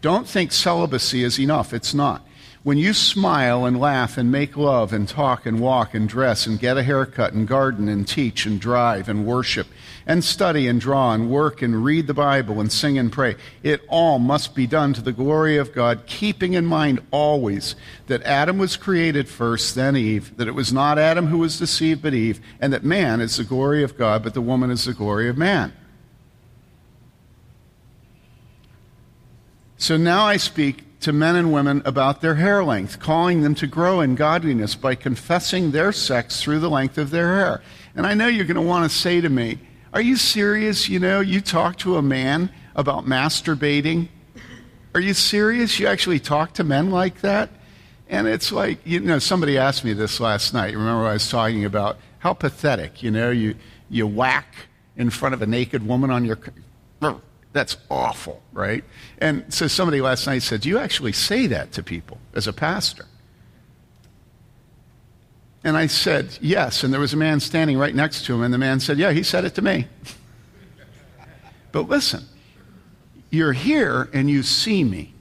Don't think celibacy is enough. It's not. When you smile and laugh and make love and talk and walk and dress and get a haircut and garden and teach and drive and worship and study and draw and work and read the Bible and sing and pray, it all must be done to the glory of God, keeping in mind always that Adam was created first, then Eve, that it was not Adam who was deceived but Eve, and that man is the glory of God, but the woman is the glory of man. So now I speak to men and women about their hair length, calling them to grow in godliness by confessing their sex through the length of their hair. And I know you're going to want to say to me, Are you serious? You know, you talk to a man about masturbating? Are you serious? You actually talk to men like that? And it's like, you know, somebody asked me this last night. Remember, I was talking about how pathetic, you know, you, you whack in front of a naked woman on your. That's awful, right? And so somebody last night said, Do you actually say that to people as a pastor? And I said, Yes. And there was a man standing right next to him, and the man said, Yeah, he said it to me. but listen, you're here and you see me.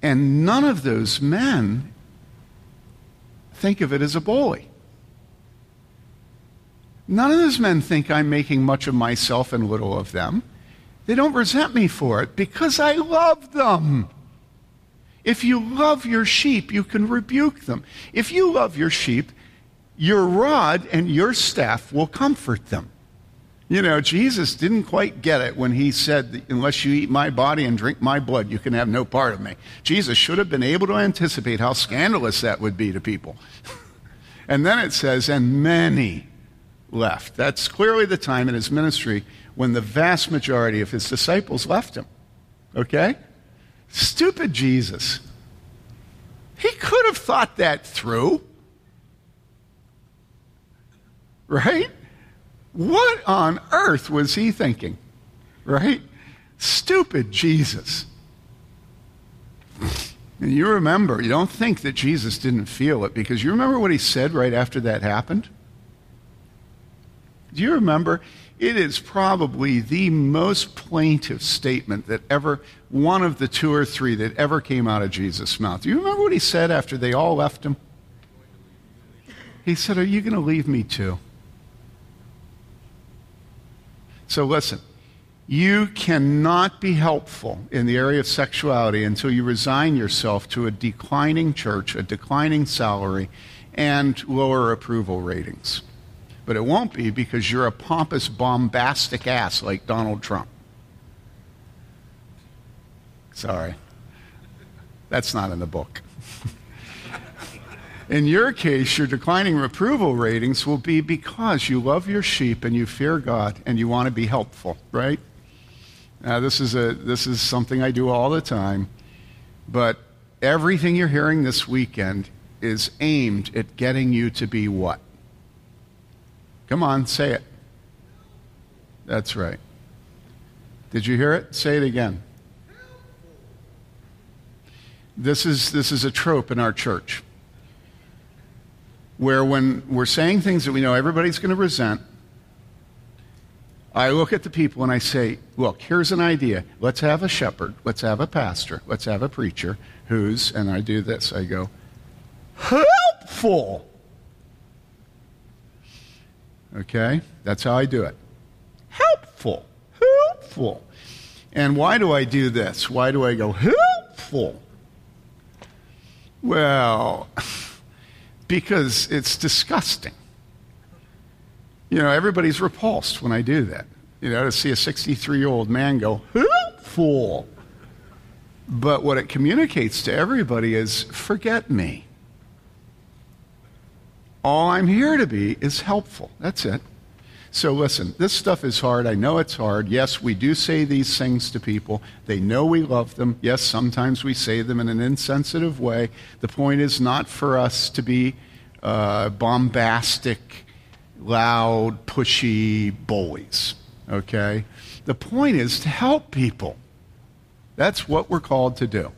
And none of those men think of it as a bully. None of those men think I'm making much of myself and little of them. They don't resent me for it because I love them. If you love your sheep, you can rebuke them. If you love your sheep, your rod and your staff will comfort them. You know, Jesus didn't quite get it when he said, Unless you eat my body and drink my blood, you can have no part of me. Jesus should have been able to anticipate how scandalous that would be to people. and then it says, And many left. That's clearly the time in his ministry when the vast majority of his disciples left him. Okay? Stupid Jesus. He could have thought that through. Right? What on earth was he thinking? Right? Stupid Jesus. And you remember, you don't think that Jesus didn't feel it because you remember what he said right after that happened? Do you remember? It is probably the most plaintive statement that ever, one of the two or three that ever came out of Jesus' mouth. Do you remember what he said after they all left him? He said, Are you going to leave me too? So listen, you cannot be helpful in the area of sexuality until you resign yourself to a declining church, a declining salary, and lower approval ratings. But it won't be because you're a pompous, bombastic ass like Donald Trump. Sorry. That's not in the book. in your case, your declining approval ratings will be because you love your sheep and you fear God and you want to be helpful, right? Now, this is, a, this is something I do all the time, but everything you're hearing this weekend is aimed at getting you to be what? Come on, say it. That's right. Did you hear it? Say it again. This is, this is a trope in our church where when we're saying things that we know everybody's going to resent, I look at the people and I say, look, here's an idea. Let's have a shepherd. Let's have a pastor. Let's have a preacher who's, and I do this, I go, helpful. Okay? That's how I do it. Helpful. Helpful. And why do I do this? Why do I go helpful? Well, because it's disgusting. You know, everybody's repulsed when I do that. You know, to see a 63 year old man go helpful. But what it communicates to everybody is forget me. All I'm here to be is helpful. That's it. So listen, this stuff is hard. I know it's hard. Yes, we do say these things to people. They know we love them. Yes, sometimes we say them in an insensitive way. The point is not for us to be uh, bombastic, loud, pushy bullies. Okay? The point is to help people. That's what we're called to do.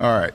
All right.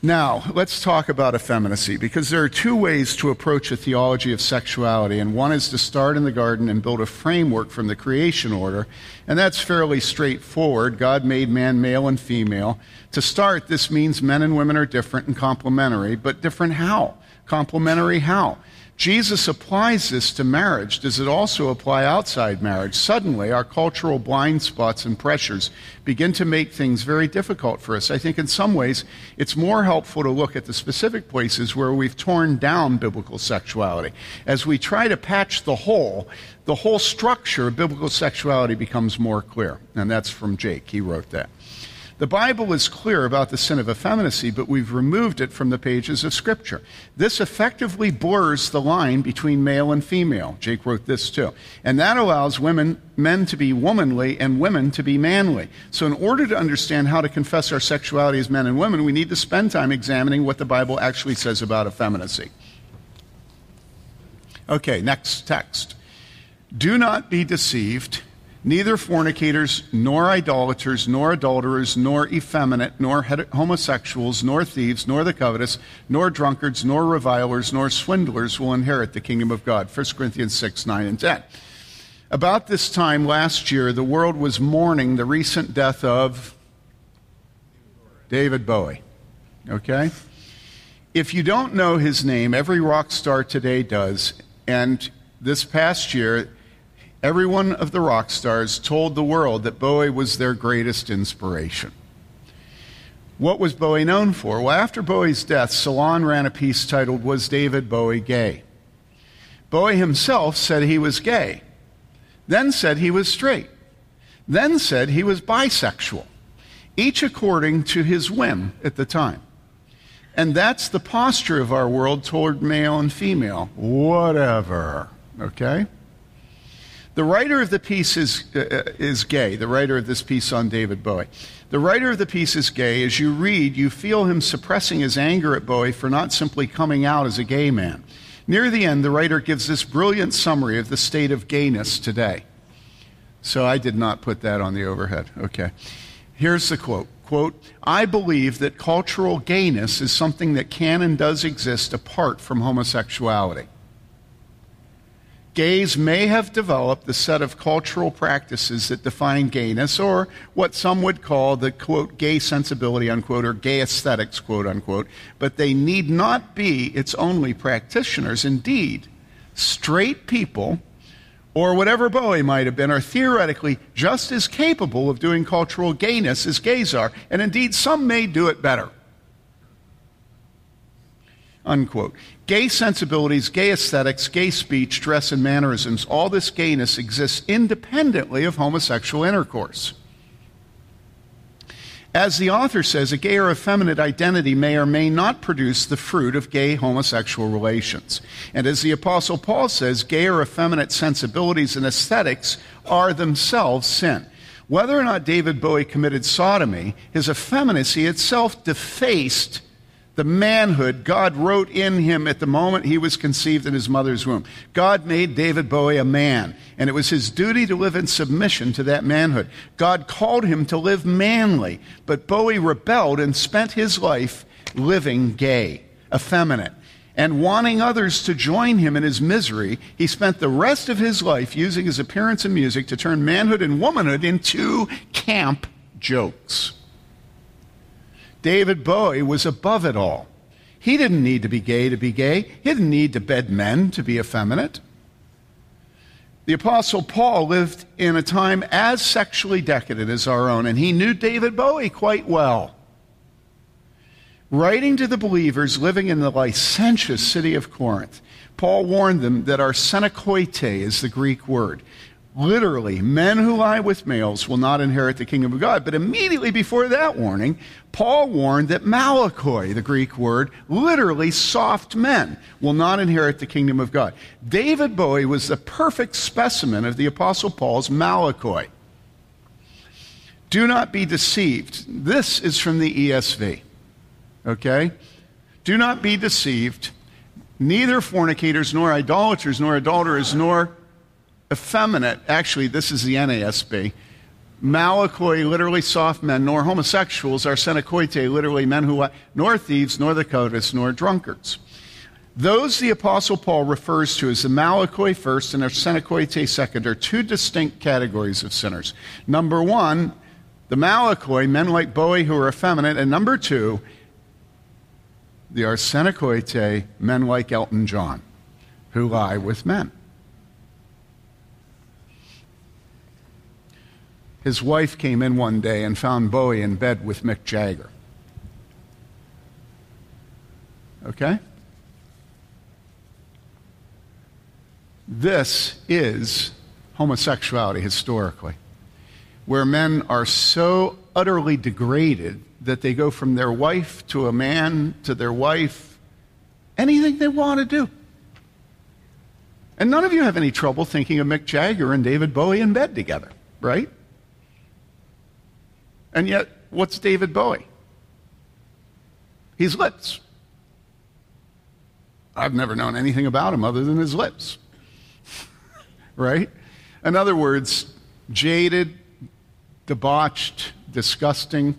Now, let's talk about effeminacy because there are two ways to approach a theology of sexuality, and one is to start in the garden and build a framework from the creation order, and that's fairly straightforward. God made man male and female. To start, this means men and women are different and complementary, but different how? Complementary how? Jesus applies this to marriage. Does it also apply outside marriage? Suddenly, our cultural blind spots and pressures begin to make things very difficult for us. I think in some ways, it's more helpful to look at the specific places where we've torn down biblical sexuality. As we try to patch the whole, the whole structure of biblical sexuality becomes more clear. And that's from Jake. He wrote that. The Bible is clear about the sin of effeminacy, but we've removed it from the pages of Scripture. This effectively blurs the line between male and female. Jake wrote this too. And that allows women, men to be womanly and women to be manly. So, in order to understand how to confess our sexuality as men and women, we need to spend time examining what the Bible actually says about effeminacy. Okay, next text. Do not be deceived neither fornicators, nor idolaters, nor adulterers, nor effeminate, nor homosexuals, nor thieves, nor the covetous, nor drunkards, nor revilers, nor swindlers will inherit the kingdom of God. 1 Corinthians 6, 9, and 10. About this time last year, the world was mourning the recent death of David Bowie. Okay? If you don't know his name, every rock star today does. And this past year, Every one of the rock stars told the world that Bowie was their greatest inspiration. What was Bowie known for? Well, after Bowie's death, Salon ran a piece titled Was David Bowie Gay? Bowie himself said he was gay, then said he was straight, then said he was bisexual, each according to his whim at the time. And that's the posture of our world toward male and female. Whatever. Okay? The writer of the piece is, uh, uh, is gay, the writer of this piece on David Bowie. The writer of the piece is gay. As you read, you feel him suppressing his anger at Bowie for not simply coming out as a gay man. Near the end, the writer gives this brilliant summary of the state of gayness today. So I did not put that on the overhead. Okay. Here's the quote. Quote, I believe that cultural gayness is something that can and does exist apart from homosexuality gays may have developed the set of cultural practices that define gayness, or what some would call the quote gay sensibility unquote or gay aesthetics quote unquote, but they need not be its only practitioners. Indeed, straight people or whatever Bowie might have been, are theoretically just as capable of doing cultural gayness as gays are, and indeed some may do it better. Unquote. Gay sensibilities, gay aesthetics, gay speech, dress, and mannerisms, all this gayness exists independently of homosexual intercourse. As the author says, a gay or effeminate identity may or may not produce the fruit of gay homosexual relations. And as the Apostle Paul says, gay or effeminate sensibilities and aesthetics are themselves sin. Whether or not David Bowie committed sodomy, his effeminacy itself defaced the manhood God wrote in him at the moment he was conceived in his mother's womb. God made David Bowie a man, and it was his duty to live in submission to that manhood. God called him to live manly, but Bowie rebelled and spent his life living gay, effeminate. And wanting others to join him in his misery, he spent the rest of his life using his appearance and music to turn manhood and womanhood into camp jokes. David Bowie was above it all. He didn't need to be gay to be gay. He didn't need to bed men to be effeminate. The Apostle Paul lived in a time as sexually decadent as our own, and he knew David Bowie quite well. Writing to the believers living in the licentious city of Corinth, Paul warned them that our arsenokoitai is the Greek word. Literally, men who lie with males will not inherit the kingdom of God. But immediately before that warning, Paul warned that malakoi, the Greek word, literally soft men, will not inherit the kingdom of God. David Bowie was the perfect specimen of the Apostle Paul's malakoi. Do not be deceived. This is from the ESV. Okay? Do not be deceived. Neither fornicators, nor idolaters, nor adulterers, nor effeminate, actually, this is the NASB, Malakoi, literally soft men, nor homosexuals, arsenokoitai, literally men who nor thieves, nor the covetous, nor drunkards. Those the Apostle Paul refers to as the Malakoi first and arsenokoitai second are two distinct categories of sinners. Number one, the Malakoi, men like Bowie who are effeminate, and number two, the arsenokoitai, men like Elton John, who lie with men. His wife came in one day and found Bowie in bed with Mick Jagger. Okay? This is homosexuality historically, where men are so utterly degraded that they go from their wife to a man to their wife, anything they want to do. And none of you have any trouble thinking of Mick Jagger and David Bowie in bed together, right? And yet, what's David Bowie? He's lips. I've never known anything about him other than his lips. right? In other words, jaded, debauched, disgusting,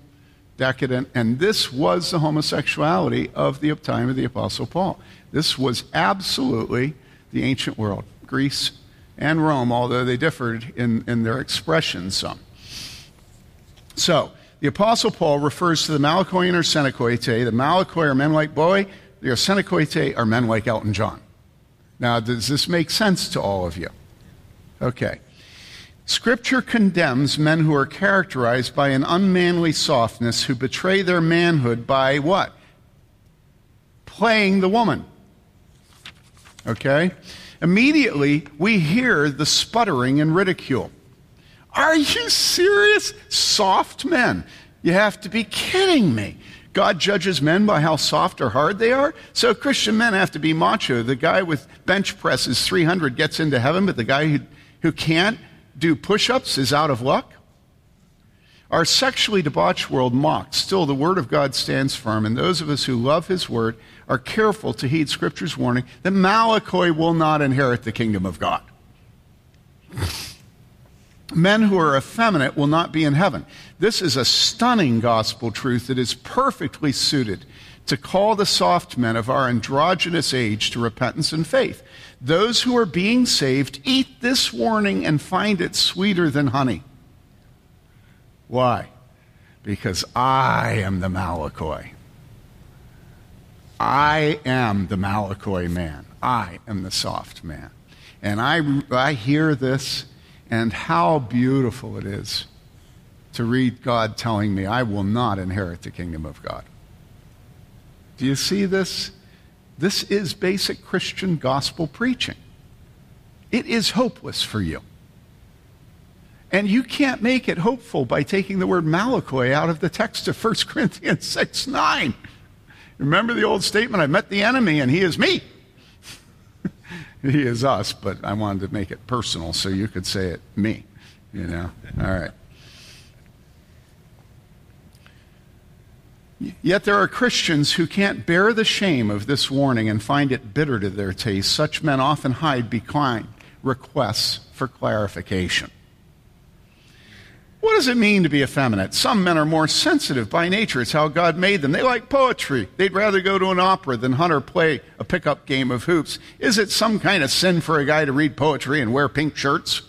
decadent, and this was the homosexuality of the time of the Apostle Paul. This was absolutely the ancient world, Greece and Rome, although they differed in, in their expression some. So, the Apostle Paul refers to the Malachian arsenokoitai. The Malakoi are men like Bowie, the arsenokoitai are men like Elton John. Now, does this make sense to all of you? Okay. Scripture condemns men who are characterized by an unmanly softness who betray their manhood by what? Playing the woman. Okay? Immediately, we hear the sputtering and ridicule. Are you serious? Soft men. You have to be kidding me. God judges men by how soft or hard they are. So Christian men have to be macho. The guy with bench presses 300 gets into heaven, but the guy who, who can't do push ups is out of luck. Our sexually debauched world mocks. Still, the Word of God stands firm, and those of us who love His Word are careful to heed Scripture's warning that Malakoi will not inherit the kingdom of God. Men who are effeminate will not be in heaven. This is a stunning gospel truth that is perfectly suited to call the soft men of our androgynous age to repentance and faith. Those who are being saved eat this warning and find it sweeter than honey. Why? Because I am the Malakoi. I am the Malakoi man. I am the soft man. And I, I hear this, and how beautiful it is to read God telling me, I will not inherit the kingdom of God. Do you see this? This is basic Christian gospel preaching. It is hopeless for you. And you can't make it hopeful by taking the word Malakoi out of the text of 1 Corinthians 6 9. Remember the old statement, I met the enemy and he is me. he is us, but I wanted to make it personal so you could say it me. You know? All right. Yet there are Christians who can't bear the shame of this warning and find it bitter to their taste. Such men often hide behind requests for clarification. What does it mean to be effeminate? Some men are more sensitive by nature. It's how God made them. They like poetry. They'd rather go to an opera than hunt or play a pickup game of hoops. Is it some kind of sin for a guy to read poetry and wear pink shirts?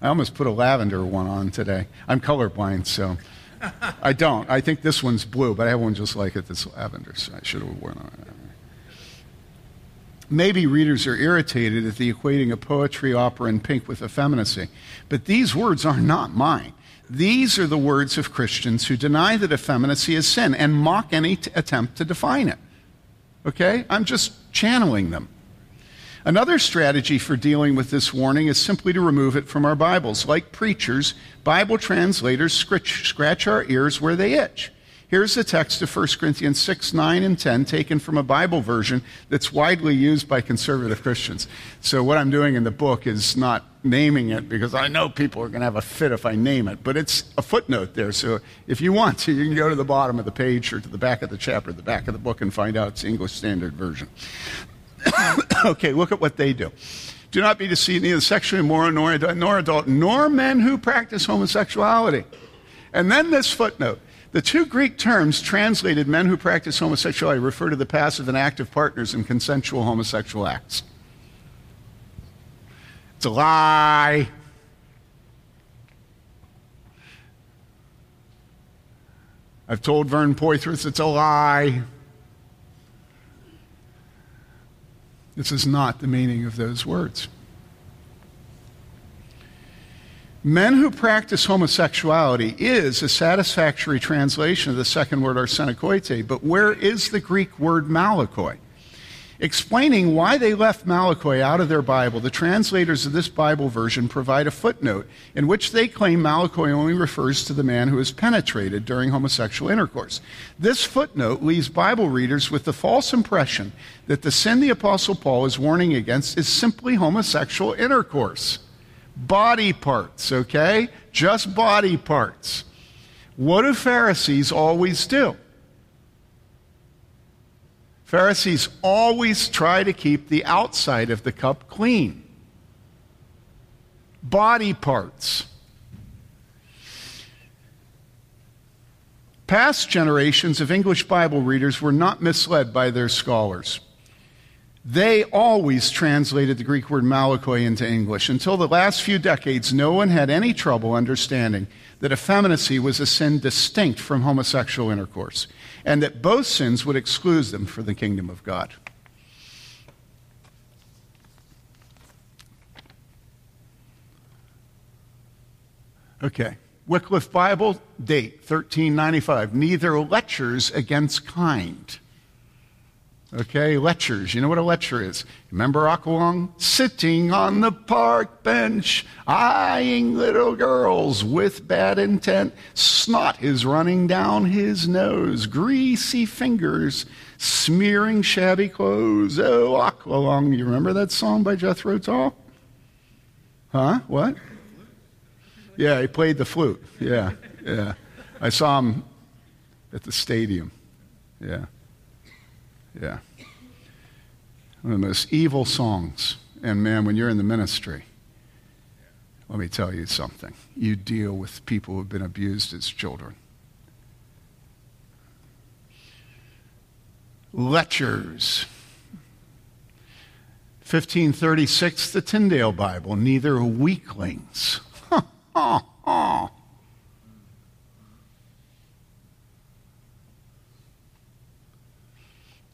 I almost put a lavender one on today. I'm colorblind, so I don't. I think this one's blue, but I have one just like it that's lavender, so I should have worn it. Maybe readers are irritated at the equating of poetry, opera, and pink with effeminacy, but these words are not mine. These are the words of Christians who deny that effeminacy is sin and mock any t- attempt to define it. Okay? I'm just channeling them. Another strategy for dealing with this warning is simply to remove it from our Bibles. Like preachers, Bible translators scratch, scratch our ears where they itch. Here's the text of 1 Corinthians 6, 9, and 10, taken from a Bible version that's widely used by conservative Christians. So, what I'm doing in the book is not naming it because I know people are going to have a fit if I name it, but it's a footnote there. So, if you want to, you can go to the bottom of the page or to the back of the chapter, the back of the book, and find out it's English Standard Version. okay, look at what they do. Do not be deceived, neither sexually immoral, nor, nor adult, nor men who practice homosexuality. And then this footnote. The two Greek terms translated men who practice homosexuality refer to the passive and active partners in consensual homosexual acts. It's a lie. I've told Vern Poythress it's a lie. This is not the meaning of those words. Men who practice homosexuality is a satisfactory translation of the second word arsenokoitai, but where is the Greek word malakoi? Explaining why they left Malakoi out of their Bible, the translators of this Bible version provide a footnote in which they claim Malakoi only refers to the man who is penetrated during homosexual intercourse. This footnote leaves Bible readers with the false impression that the sin the Apostle Paul is warning against is simply homosexual intercourse. Body parts, okay? Just body parts. What do Pharisees always do? Pharisees always try to keep the outside of the cup clean. Body parts. Past generations of English Bible readers were not misled by their scholars. They always translated the Greek word malakoi into English. Until the last few decades, no one had any trouble understanding that effeminacy was a sin distinct from homosexual intercourse and that both sins would exclude them from the kingdom of God. Okay. Wycliffe Bible, date 1395. Neither lectures against kind. Okay, lectures. You know what a lecture is? Remember Aqualung? Sitting on the park bench, eyeing little girls with bad intent. Snot is running down his nose, greasy fingers smearing shabby clothes. Oh, Aqualung. You remember that song by Jethro Tull? Huh? What? Yeah, he played the flute. Yeah, yeah. I saw him at the stadium. Yeah. Yeah. One of the most evil songs. And man, when you're in the ministry, let me tell you something. You deal with people who have been abused as children. Lectures. 1536, the Tyndale Bible, neither weaklings.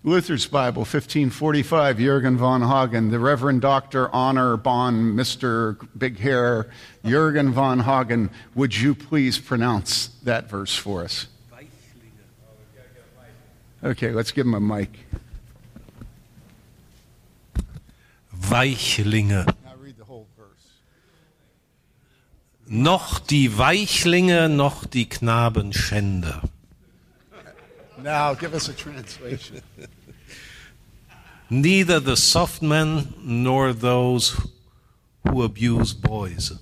Luther's Bible, 1545, Jurgen von Hagen, the Reverend Dr. Honor Bon, Mr. Big Hair, Jurgen von Hagen, would you please pronounce that verse for us? Okay, let's give him a mic. Weichlinge. Now read the whole verse. Noch die Weichlinge, noch die Knaben Schände. Now give us a translation. Neither the soft men nor those who abuse boys.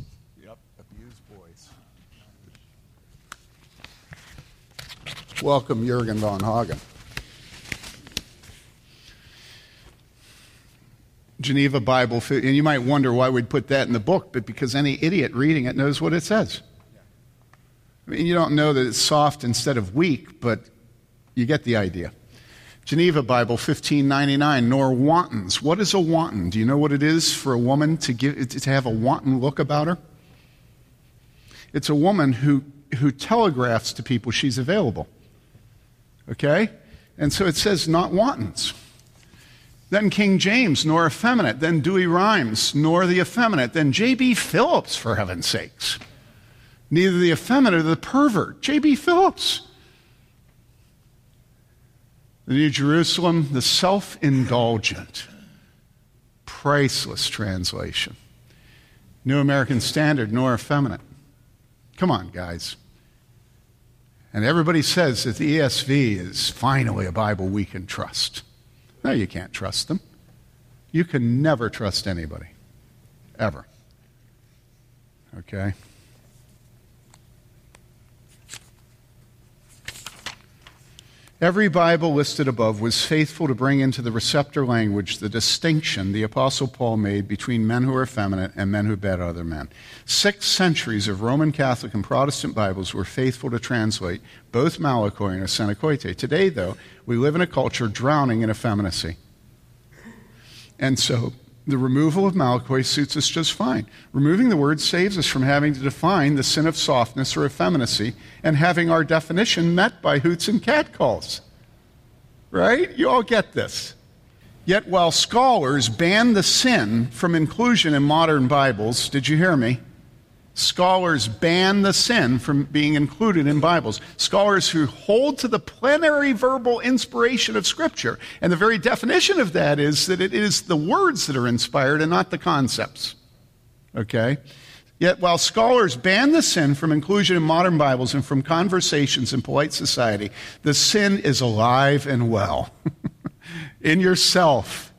Yep, abuse boys. Welcome, Jurgen von Hagen. Geneva Bible, and you might wonder why we'd put that in the book, but because any idiot reading it knows what it says. I mean, you don't know that it's soft instead of weak, but you get the idea. Geneva Bible 1599, nor wantons. What is a wanton? Do you know what it is for a woman to, give, to have a wanton look about her? It's a woman who, who telegraphs to people she's available. Okay? And so it says not wantons. Then King James, nor effeminate. Then Douay-Rheims, nor the effeminate. Then J.B. Phillips, for heaven's sakes. Neither the effeminate nor the pervert. J.B. Phillips. The New Jerusalem, the self indulgent, priceless translation. New American Standard, nor effeminate. Come on, guys. And everybody says that the ESV is finally a Bible we can trust. No, you can't trust them. You can never trust anybody. Ever. Okay? Every Bible listed above was faithful to bring into the receptor language the distinction the Apostle Paul made between men who are effeminate and men who bet other men. Six centuries of Roman Catholic and Protestant Bibles were faithful to translate both Malakoi and Arsenokoitai. Today, though, we live in a culture drowning in effeminacy. And so the removal of Malakoi suits us just fine. Removing the word saves us from having to define the sin of softness or effeminacy and having our definition met by hoots and catcalls. Right? You all get this. Yet while scholars ban the sin from inclusion in modern Bibles, did you hear me? Scholars ban the sin from being included in Bibles. Scholars who hold to the plenary verbal inspiration of Scripture. And the very definition of that is that it is the words that are inspired and not the concepts. Okay? Yet while scholars ban the sin from inclusion in modern Bibles and from conversations in polite society, the sin is alive and well in yourself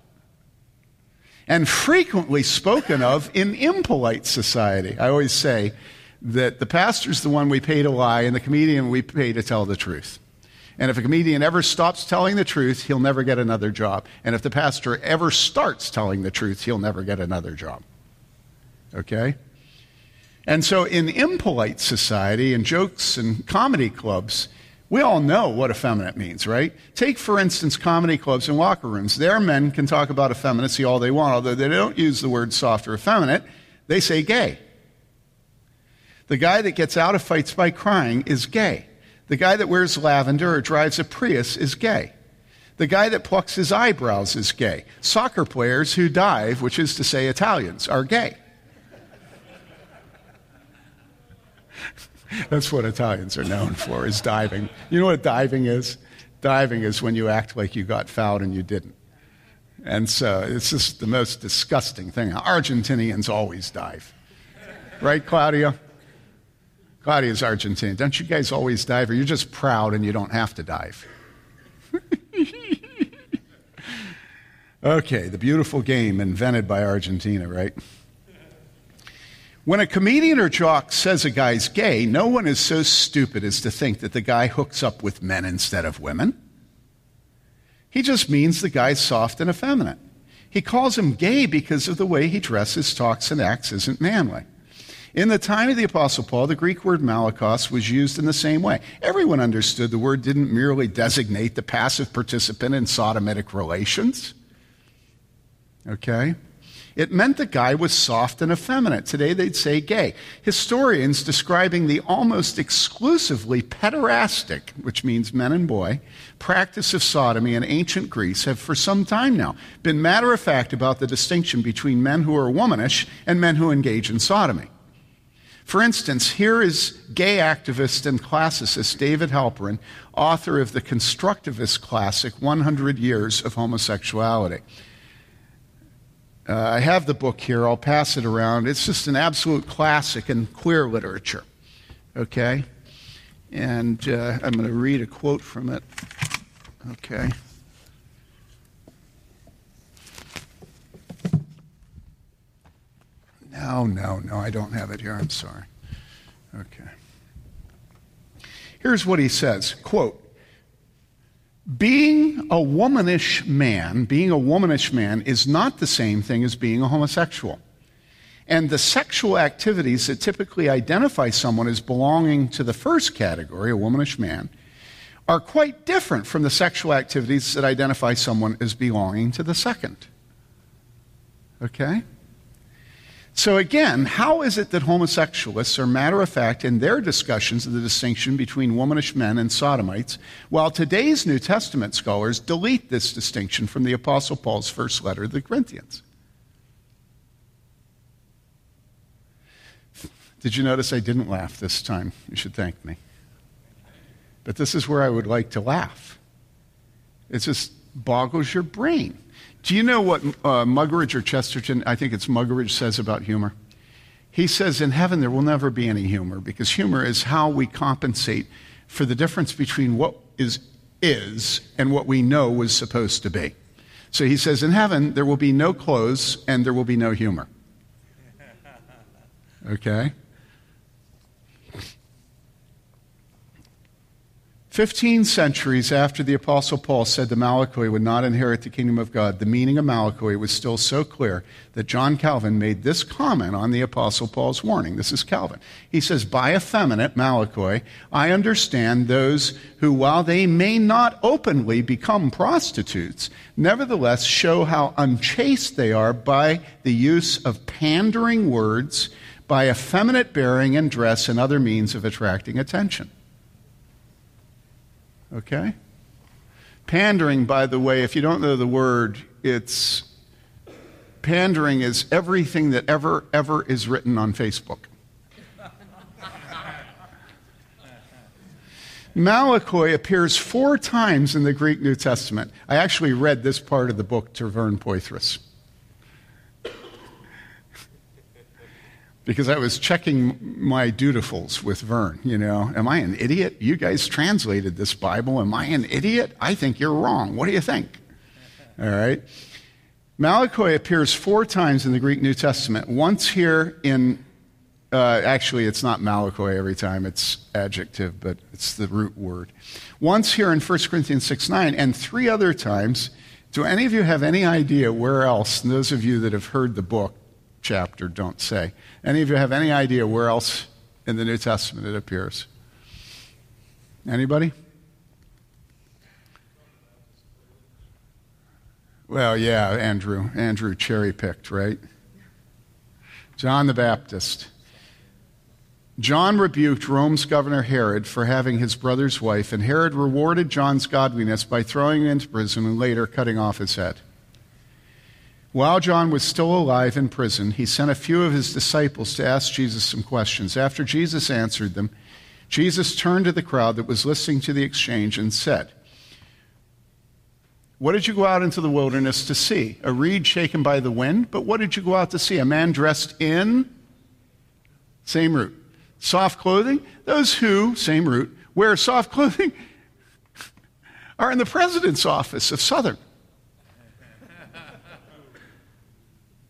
and frequently spoken of in impolite society. I always say that the pastor's the one we pay to lie, and the comedian we pay to tell the truth. And if a comedian ever stops telling the truth, he'll never get another job. And if the pastor ever starts telling the truth, he'll never get another job. Okay? And so in impolite society, in jokes and comedy clubs, we all know what effeminate means, right? Take, for instance, comedy clubs and locker rooms. There, men can talk about effeminacy all they want, although they don't use the word soft or effeminate, they say gay. The guy that gets out of fights by crying is gay. The guy that wears lavender or drives a Prius is gay. The guy that plucks his eyebrows is gay. Soccer players who dive, which is to say Italians, are gay. That's what Italians are known for, is diving. You know what diving is? Diving is when you act like you got fouled and you didn't. And so it's just the most disgusting thing. Argentinians always dive. Right, Claudia? Claudia's Argentinian. Don't you guys always dive, or you're just proud and you don't have to dive? okay, the beautiful game invented by Argentina, right? When a comedian or jock says a guy's gay, no one is so stupid as to think that the guy hooks up with men instead of women. He just means the guy's soft and effeminate. He calls him gay because of the way he dresses, talks, and acts isn't manly. In the time of the Apostle Paul, the Greek word malakos was used in the same way. Everyone understood the word didn't merely designate the passive participant in sodomitic relations. Okay? It meant the guy was soft and effeminate. Today they'd say gay. Historians describing the almost exclusively pederastic, which means men and boy, practice of sodomy in ancient Greece have for some time now been matter of fact about the distinction between men who are womanish and men who engage in sodomy. For instance, here is gay activist and classicist David Halperin, author of the constructivist classic 100 Years of Homosexuality. Uh, I have the book here. I'll pass it around. It's just an absolute classic in queer literature. Okay? And uh, I'm going to read a quote from it. Okay. No, no, no, I don't have it here. I'm sorry. Okay. Here's what he says quote being a womanish man, being a womanish man is not the same thing as being a homosexual. And the sexual activities that typically identify someone as belonging to the first category, a womanish man, are quite different from the sexual activities that identify someone as belonging to the second. Okay? So, again, how is it that homosexualists are matter of fact in their discussions of the distinction between womanish men and sodomites, while today's New Testament scholars delete this distinction from the Apostle Paul's first letter to the Corinthians? Did you notice I didn't laugh this time? You should thank me. But this is where I would like to laugh. It just boggles your brain. Do you know what uh, Muggeridge or Chesterton, I think it's Muggeridge, says about humor? He says in heaven there will never be any humor because humor is how we compensate for the difference between what is, is and what we know was supposed to be. So he says in heaven there will be no clothes and there will be no humor. Okay? Fifteen centuries after the Apostle Paul said that Malakoi would not inherit the kingdom of God, the meaning of Malakoi was still so clear that John Calvin made this comment on the Apostle Paul's warning. This is Calvin. He says, By effeminate, Malakoi, I understand those who, while they may not openly become prostitutes, nevertheless show how unchaste they are by the use of pandering words, by effeminate bearing and dress, and other means of attracting attention. Okay? Pandering, by the way, if you don't know the word, it's pandering is everything that ever, ever is written on Facebook. Malakoi appears four times in the Greek New Testament. I actually read this part of the book to Vern Poythress. Because I was checking my dutifuls with Vern. You know, am I an idiot? You guys translated this Bible. Am I an idiot? I think you're wrong. What do you think? All right. Malakoi appears four times in the Greek New Testament. Once here in, uh, actually, it's not Malakoi every time, it's adjective, but it's the root word. Once here in 1 Corinthians 6 9, and three other times. Do any of you have any idea where else, those of you that have heard the book, chapter don't say. Any of you have any idea where else in the New Testament it appears? Anybody? Well, yeah, Andrew. Andrew cherry picked, right? John the Baptist. John rebuked Rome's governor Herod for having his brother's wife, and Herod rewarded John's godliness by throwing him into prison and later cutting off his head. While John was still alive in prison, he sent a few of his disciples to ask Jesus some questions. After Jesus answered them, Jesus turned to the crowd that was listening to the exchange and said, What did you go out into the wilderness to see? A reed shaken by the wind? But what did you go out to see? A man dressed in? Same root. Soft clothing? Those who, same root, wear soft clothing are in the president's office of Southern.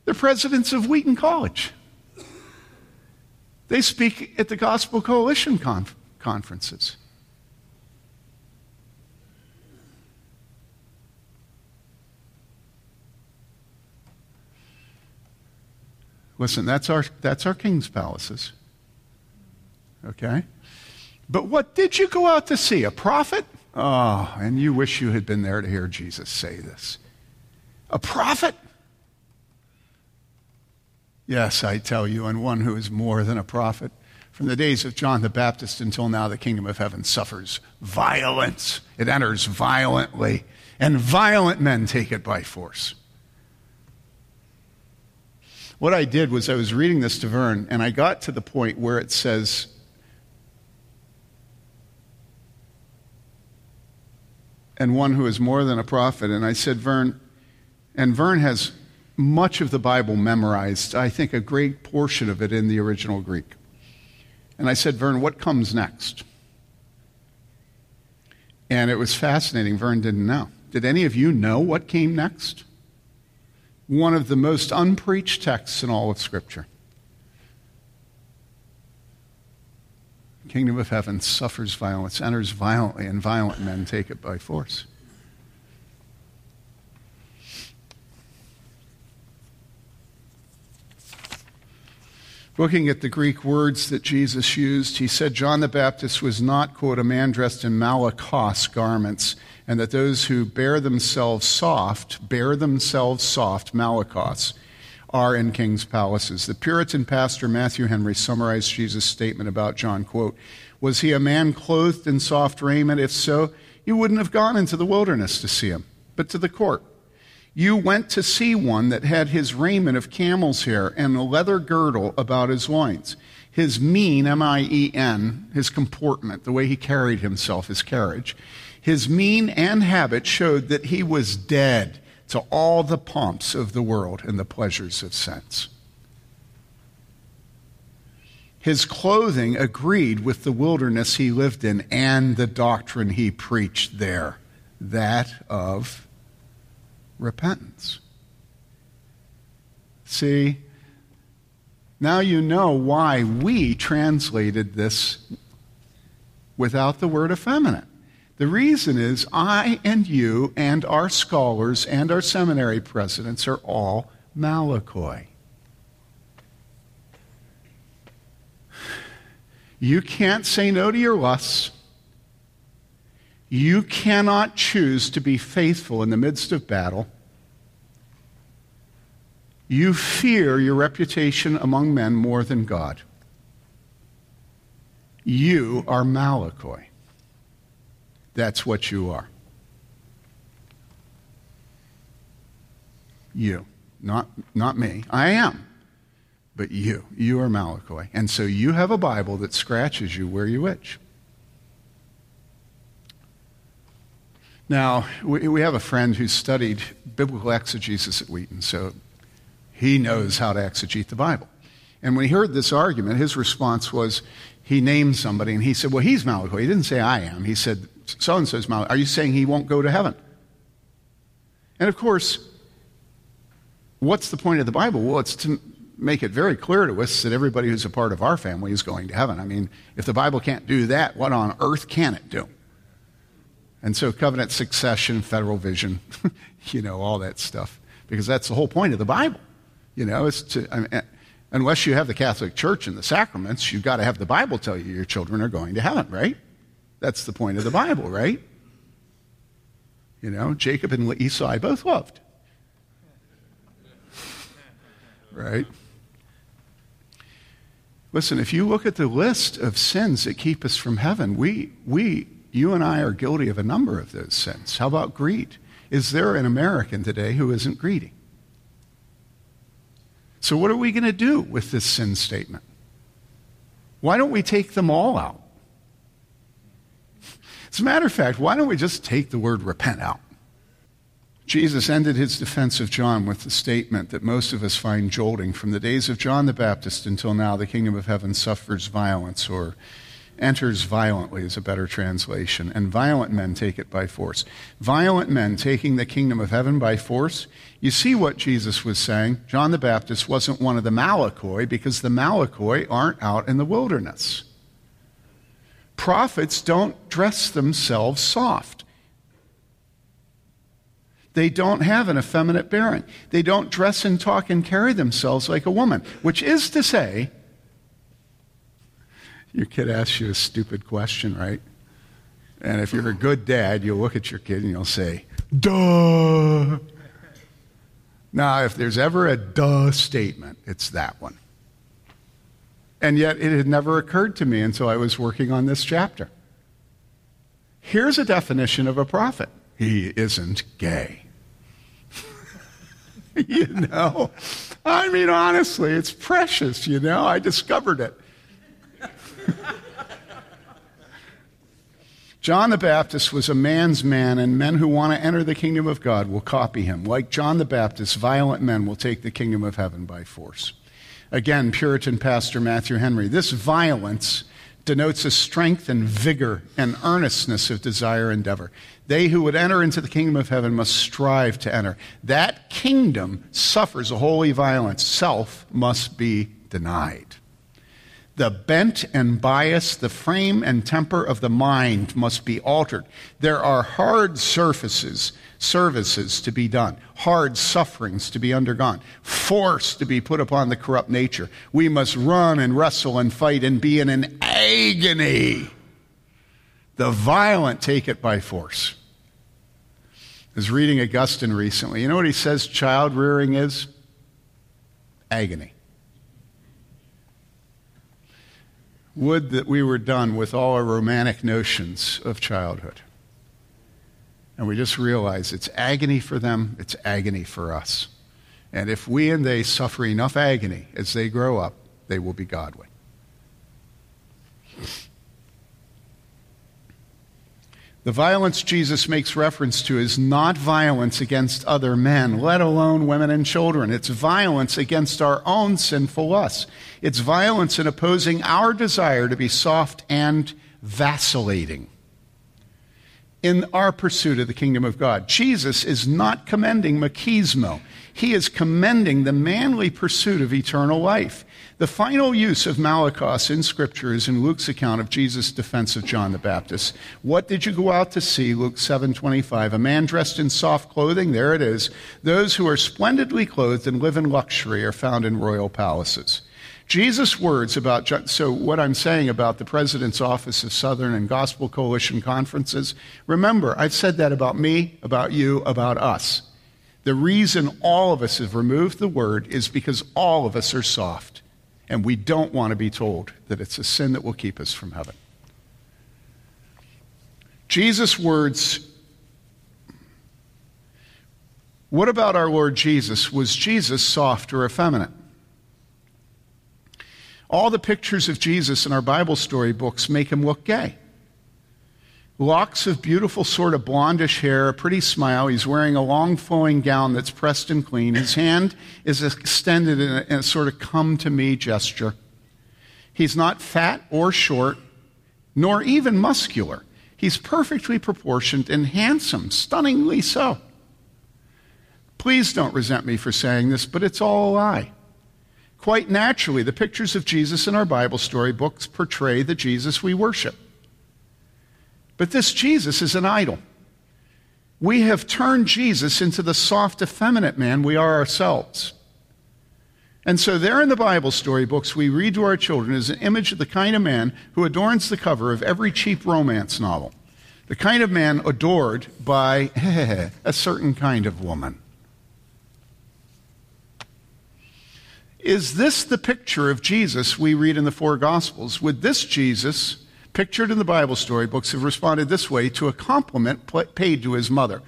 They're presidents of Wheaton College. They speak at the Gospel Coalition conf- conferences. Listen, that's our, that's our king's palaces. Okay? But what did you go out to see? A prophet? Oh, and you wish you had been there to hear Jesus say this. A prophet? Yes, I tell you, and one who is more than a prophet. From the days of John the Baptist until now, the kingdom of heaven suffers violence. It enters violently, and violent men take it by force. What I did was I was reading this to Vern, and I got to the point where it says, and one who is more than a prophet. And I said, Vern, and Vern has much of the Bible memorized, I think a great portion of it in the original Greek. And I said, Vern, what comes next? And it was fascinating. Vern didn't know. Did any of you know what came next? One of the most unpreached texts in all of Scripture. The kingdom of heaven suffers violence, enters violently, and violent men take it by force. Looking at the Greek words that Jesus used, he said John the Baptist was not, quote, a man dressed in malakos garments, and that those who bear themselves soft, bear themselves soft, malakos, are in king's palaces. The Puritan pastor Matthew Henry summarized Jesus' statement about John, quote, Was he a man clothed in soft raiment? If so, you wouldn't have gone into the wilderness to see him, but to the court. You went to see one that had his raiment of camel's hair and a leather girdle about his loins. His mien, M I E N, his comportment, the way he carried himself, his carriage, his mien and habit showed that he was dead to all the pomps of the world and the pleasures of sense. His clothing agreed with the wilderness he lived in and the doctrine he preached there, that of repentance. See, now you know why we translated this without the word effeminate. The reason is I and you and our scholars and our seminary presidents are all Malakoi. You can't say no to your lusts. You cannot choose to be faithful in the midst of battle. You fear your reputation among men more than God. You are Malakoi. That's what you are. You, not, not me. I am. But you, you are Malakoi. And so you have a Bible that scratches you where you itch. Now, we, we have a friend who studied biblical exegesis at Wheaton, so he knows how to exegete the Bible. And when he heard this argument, his response was he named somebody and he said, Well, he's Malakoi. He didn't say I am. He said, So and so is Malakoi. Are you saying he won't go to heaven? And of course, what's the point of the Bible? Well, it's to make it very clear to us that everybody who's a part of our family is going to heaven. I mean, if the Bible can't do that, what on earth can it do? And so, covenant succession, federal vision, you know, all that stuff, because that's the whole point of the Bible. You know, it's to, I mean, eh, unless you have the Catholic Church and the sacraments, you've got to have the Bible tell you your children are going to heaven, right? That's the point of the Bible, right? You know, Jacob and Esau I both loved. Right? Listen, if you look at the list of sins that keep us from heaven, we, we, you and I are guilty of a number of those sins. How about greed? Is there an American today who isn't greedy? So, what are we going to do with this sin statement? Why don't we take them all out? As a matter of fact, why don't we just take the word repent out? Jesus ended his defense of John with the statement that most of us find jolting. From the days of John the Baptist until now, the kingdom of heaven suffers violence, or enters violently is a better translation, and violent men take it by force. Violent men taking the kingdom of heaven by force. You see what Jesus was saying. John the Baptist wasn't one of the Malakoi because the Malakoi aren't out in the wilderness. Prophets don't dress themselves soft. They don't have an effeminate bearing. They don't dress and talk and carry themselves like a woman, which is to say, your kid asks you a stupid question, right? And if you're a good dad, you'll look at your kid and you'll say, duh. Now, if there's ever a duh statement, it's that one. And yet, it had never occurred to me until I was working on this chapter. Here's a definition of a prophet he isn't gay. you know? I mean, honestly, it's precious, you know? I discovered it. John the Baptist was a man's man, and men who want to enter the kingdom of God will copy him. Like John the Baptist, violent men will take the kingdom of heaven by force. Again, Puritan pastor Matthew Henry. This violence denotes a strength and vigor and earnestness of desire and endeavor. They who would enter into the kingdom of heaven must strive to enter. That kingdom suffers a holy violence. Self must be denied. The bent and bias, the frame and temper of the mind must be altered. There are hard surfaces, services to be done, hard sufferings to be undergone, force to be put upon the corrupt nature. We must run and wrestle and fight and be in an agony. The violent take it by force. I was reading Augustine recently. You know what he says child rearing is? Agony. Would that we were done with all our romantic notions of childhood. And we just realize it's agony for them, it's agony for us. And if we and they suffer enough agony as they grow up, they will be godly. The violence Jesus makes reference to is not violence against other men, let alone women and children. It's violence against our own sinful lusts. It's violence in opposing our desire to be soft and vacillating. in our pursuit of the kingdom of God. Jesus is not commending machismo. He is commending the manly pursuit of eternal life. The final use of malakos in Scripture is in Luke's account of Jesus' defense of John the Baptist. What did you go out to see? Luke 7:25. A man dressed in soft clothing, there it is. Those who are splendidly clothed and live in luxury are found in royal palaces. Jesus' words about, so what I'm saying about the President's Office of Southern and Gospel Coalition conferences, remember, I've said that about me, about you, about us. The reason all of us have removed the word is because all of us are soft, and we don't want to be told that it's a sin that will keep us from heaven. Jesus' words what about our Lord Jesus? Was Jesus soft or effeminate? All the pictures of Jesus in our Bible story books make him look gay. Locks of beautiful, sort of blondish hair, a pretty smile. He's wearing a long flowing gown that's pressed and clean. His hand is extended in a, in a sort of come to me gesture. He's not fat or short, nor even muscular. He's perfectly proportioned and handsome, stunningly so. Please don't resent me for saying this, but it's all a lie. Quite naturally, the pictures of Jesus in our Bible story books portray the Jesus we worship. But this Jesus is an idol. We have turned Jesus into the soft, effeminate man we are ourselves. And so, there in the Bible story books we read to our children is an image of the kind of man who adorns the cover of every cheap romance novel, the kind of man adored by a certain kind of woman. Is this the picture of Jesus we read in the four Gospels? Would this Jesus, pictured in the Bible storybooks, have responded this way to a compliment paid to his mother?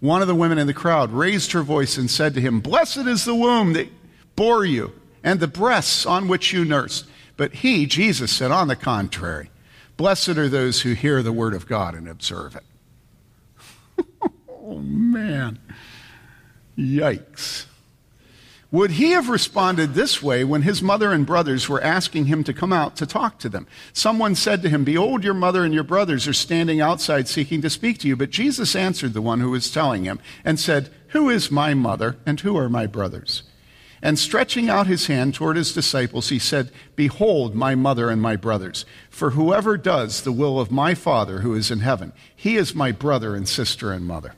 One of the women in the crowd raised her voice and said to him, Blessed is the womb that bore you and the breasts on which you nursed. But he, Jesus, said, On the contrary, blessed are those who hear the word of God and observe it. oh, man. Yikes. Would he have responded this way when his mother and brothers were asking him to come out to talk to them? Someone said to him, Behold, your mother and your brothers are standing outside seeking to speak to you. But Jesus answered the one who was telling him and said, Who is my mother and who are my brothers? And stretching out his hand toward his disciples, he said, Behold, my mother and my brothers. For whoever does the will of my Father who is in heaven, he is my brother and sister and mother.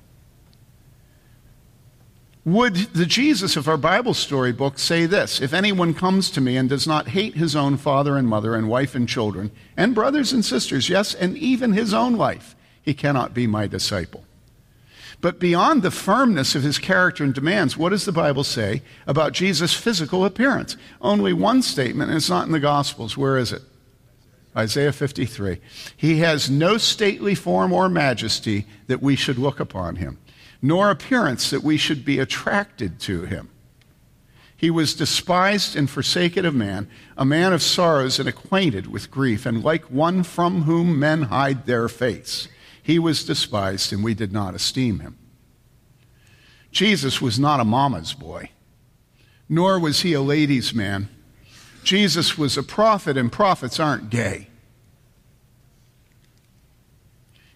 Would the Jesus of our Bible storybook say this If anyone comes to me and does not hate his own father and mother and wife and children, and brothers and sisters, yes, and even his own life, he cannot be my disciple. But beyond the firmness of his character and demands, what does the Bible say about Jesus' physical appearance? Only one statement, and it's not in the Gospels. Where is it? Isaiah 53. He has no stately form or majesty that we should look upon him nor appearance that we should be attracted to him. He was despised and forsaken of man, a man of sorrows and acquainted with grief, and like one from whom men hide their face. He was despised, and we did not esteem him. Jesus was not a mama's boy, nor was he a ladies' man. Jesus was a prophet, and prophets aren't gay.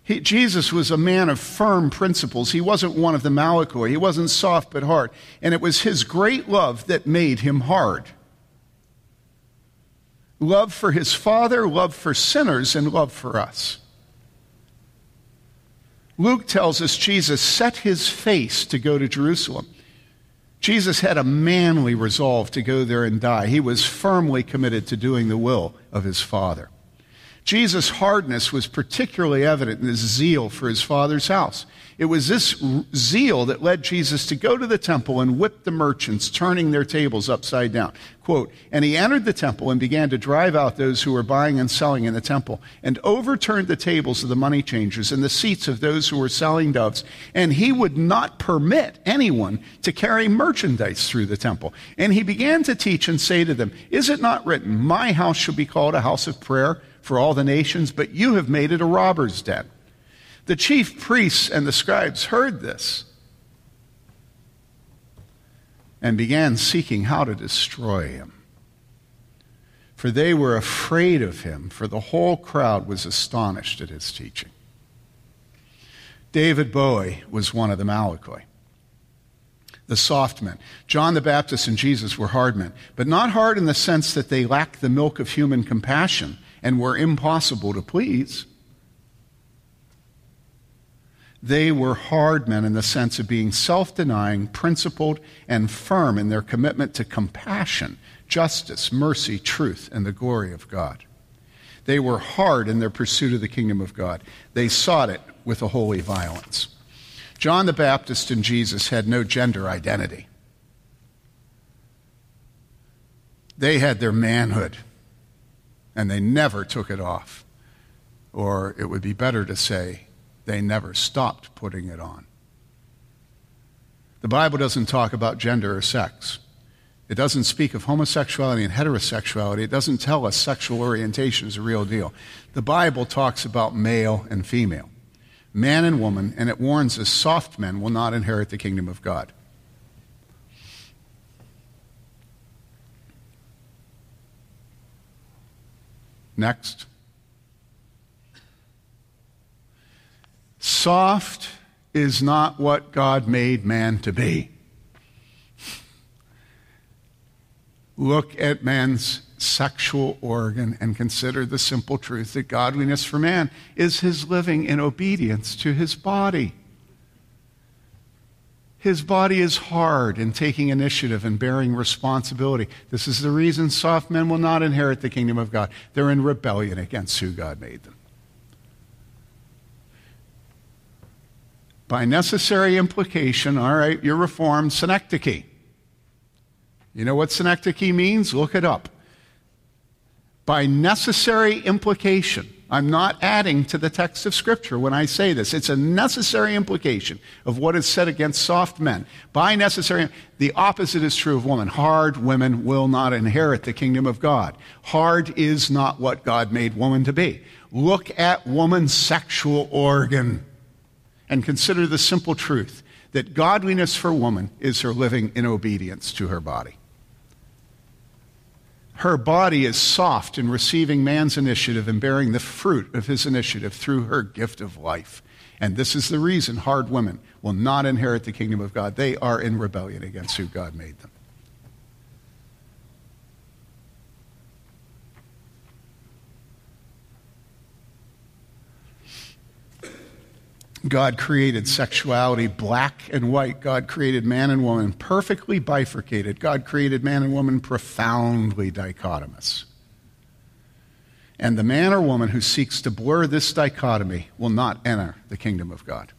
He, Jesus was a man of firm principles. He wasn't one of the Malakoi. He wasn't soft but hard. And it was his great love that made him hard. Love for his Father, love for sinners, and love for us. Luke tells us Jesus set his face to go to Jerusalem. Jesus had a manly resolve to go there and die. He was firmly committed to doing the will of his Father. Jesus' hardness was particularly evident in his zeal for his father's house. It was this zeal that led Jesus to go to the temple and whip the merchants, turning their tables upside down. Quote, and he entered the temple and began to drive out those who were buying and selling in the temple, and overturned the tables of the money changers and the seats of those who were selling doves. And he would not permit anyone to carry merchandise through the temple. And he began to teach and say to them, Is it not written, My house shall be called a house of prayer? For all the nations, but you have made it a robber's den. The chief priests and the scribes heard this and began seeking how to destroy him. For they were afraid of him, for the whole crowd was astonished at his teaching. David Bowie was one of the Malakoi. The soft men. John the Baptist and Jesus were hard men, but not hard in the sense that they lacked the milk of human compassion and were impossible to please. They were hard men in the sense of being self denying, principled, and firm in their commitment to compassion, justice, mercy, truth, and the glory of God. They were hard in their pursuit of the kingdom of God. They sought it with a holy violence. John the Baptist and Jesus had no gender identity. They had their manhood, and they never took it off. Or it would be better to say, they never stopped putting it on. The Bible doesn't talk about gender or sex. It doesn't speak of homosexuality and heterosexuality. It doesn't tell us sexual orientation is a real deal. The Bible talks about male and female, man and woman, and it warns us soft men will not inherit the kingdom of God. Next. Soft is not what God made man to be. Look at man's sexual organ and consider the simple truth that godliness for man is his living in obedience to his body. His body is hard in taking initiative and bearing responsibility. This is the reason soft men will not inherit the kingdom of God. They're in rebellion against who God made them. by necessary implication, all right, you're reformed, synecdoche. You know what synecdoche means? Look it up. By necessary implication, I'm not adding to the text of Scripture when I say this. It's a necessary implication of what is said against soft men. By necessary, the opposite is true of women. Hard women will not inherit the kingdom of God. Hard is not what God made woman to be. Look at woman's sexual organ and consider the simple truth that godliness for woman is her living in obedience to her body. Her body is soft in receiving man's initiative and bearing the fruit of his initiative through her gift of life. And this is the reason hard women will not inherit the kingdom of God. They are in rebellion against who God made them. God created sexuality black and white. God created man and woman perfectly bifurcated. God created man and woman profoundly dichotomous. And the man or woman who seeks to blur this dichotomy will not enter the kingdom of God.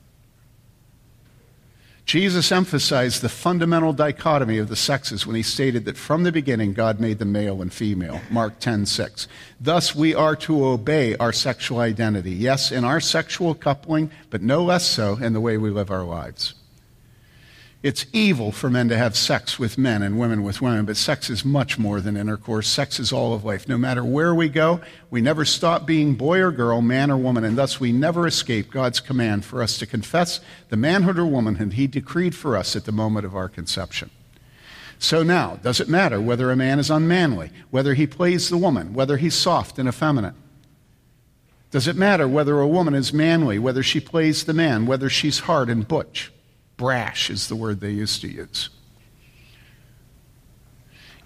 Jesus emphasized the fundamental dichotomy of the sexes when he stated that from the beginning God made them male and female. Mark 10:6. Thus we are to obey our sexual identity. Yes, in our sexual coupling, but no less so in the way we live our lives. It's evil for men to have sex with men and women with women, but sex is much more than intercourse. Sex is all of life. No matter where we go, we never stop being boy or girl, man or woman, and thus we never escape God's command for us to confess the manhood or womanhood He decreed for us at the moment of our conception. So now, does it matter whether a man is unmanly, whether he plays the woman, whether he's soft and effeminate? Does it matter whether a woman is manly, whether she plays the man, whether she's hard and butch? Brash is the word they used to use.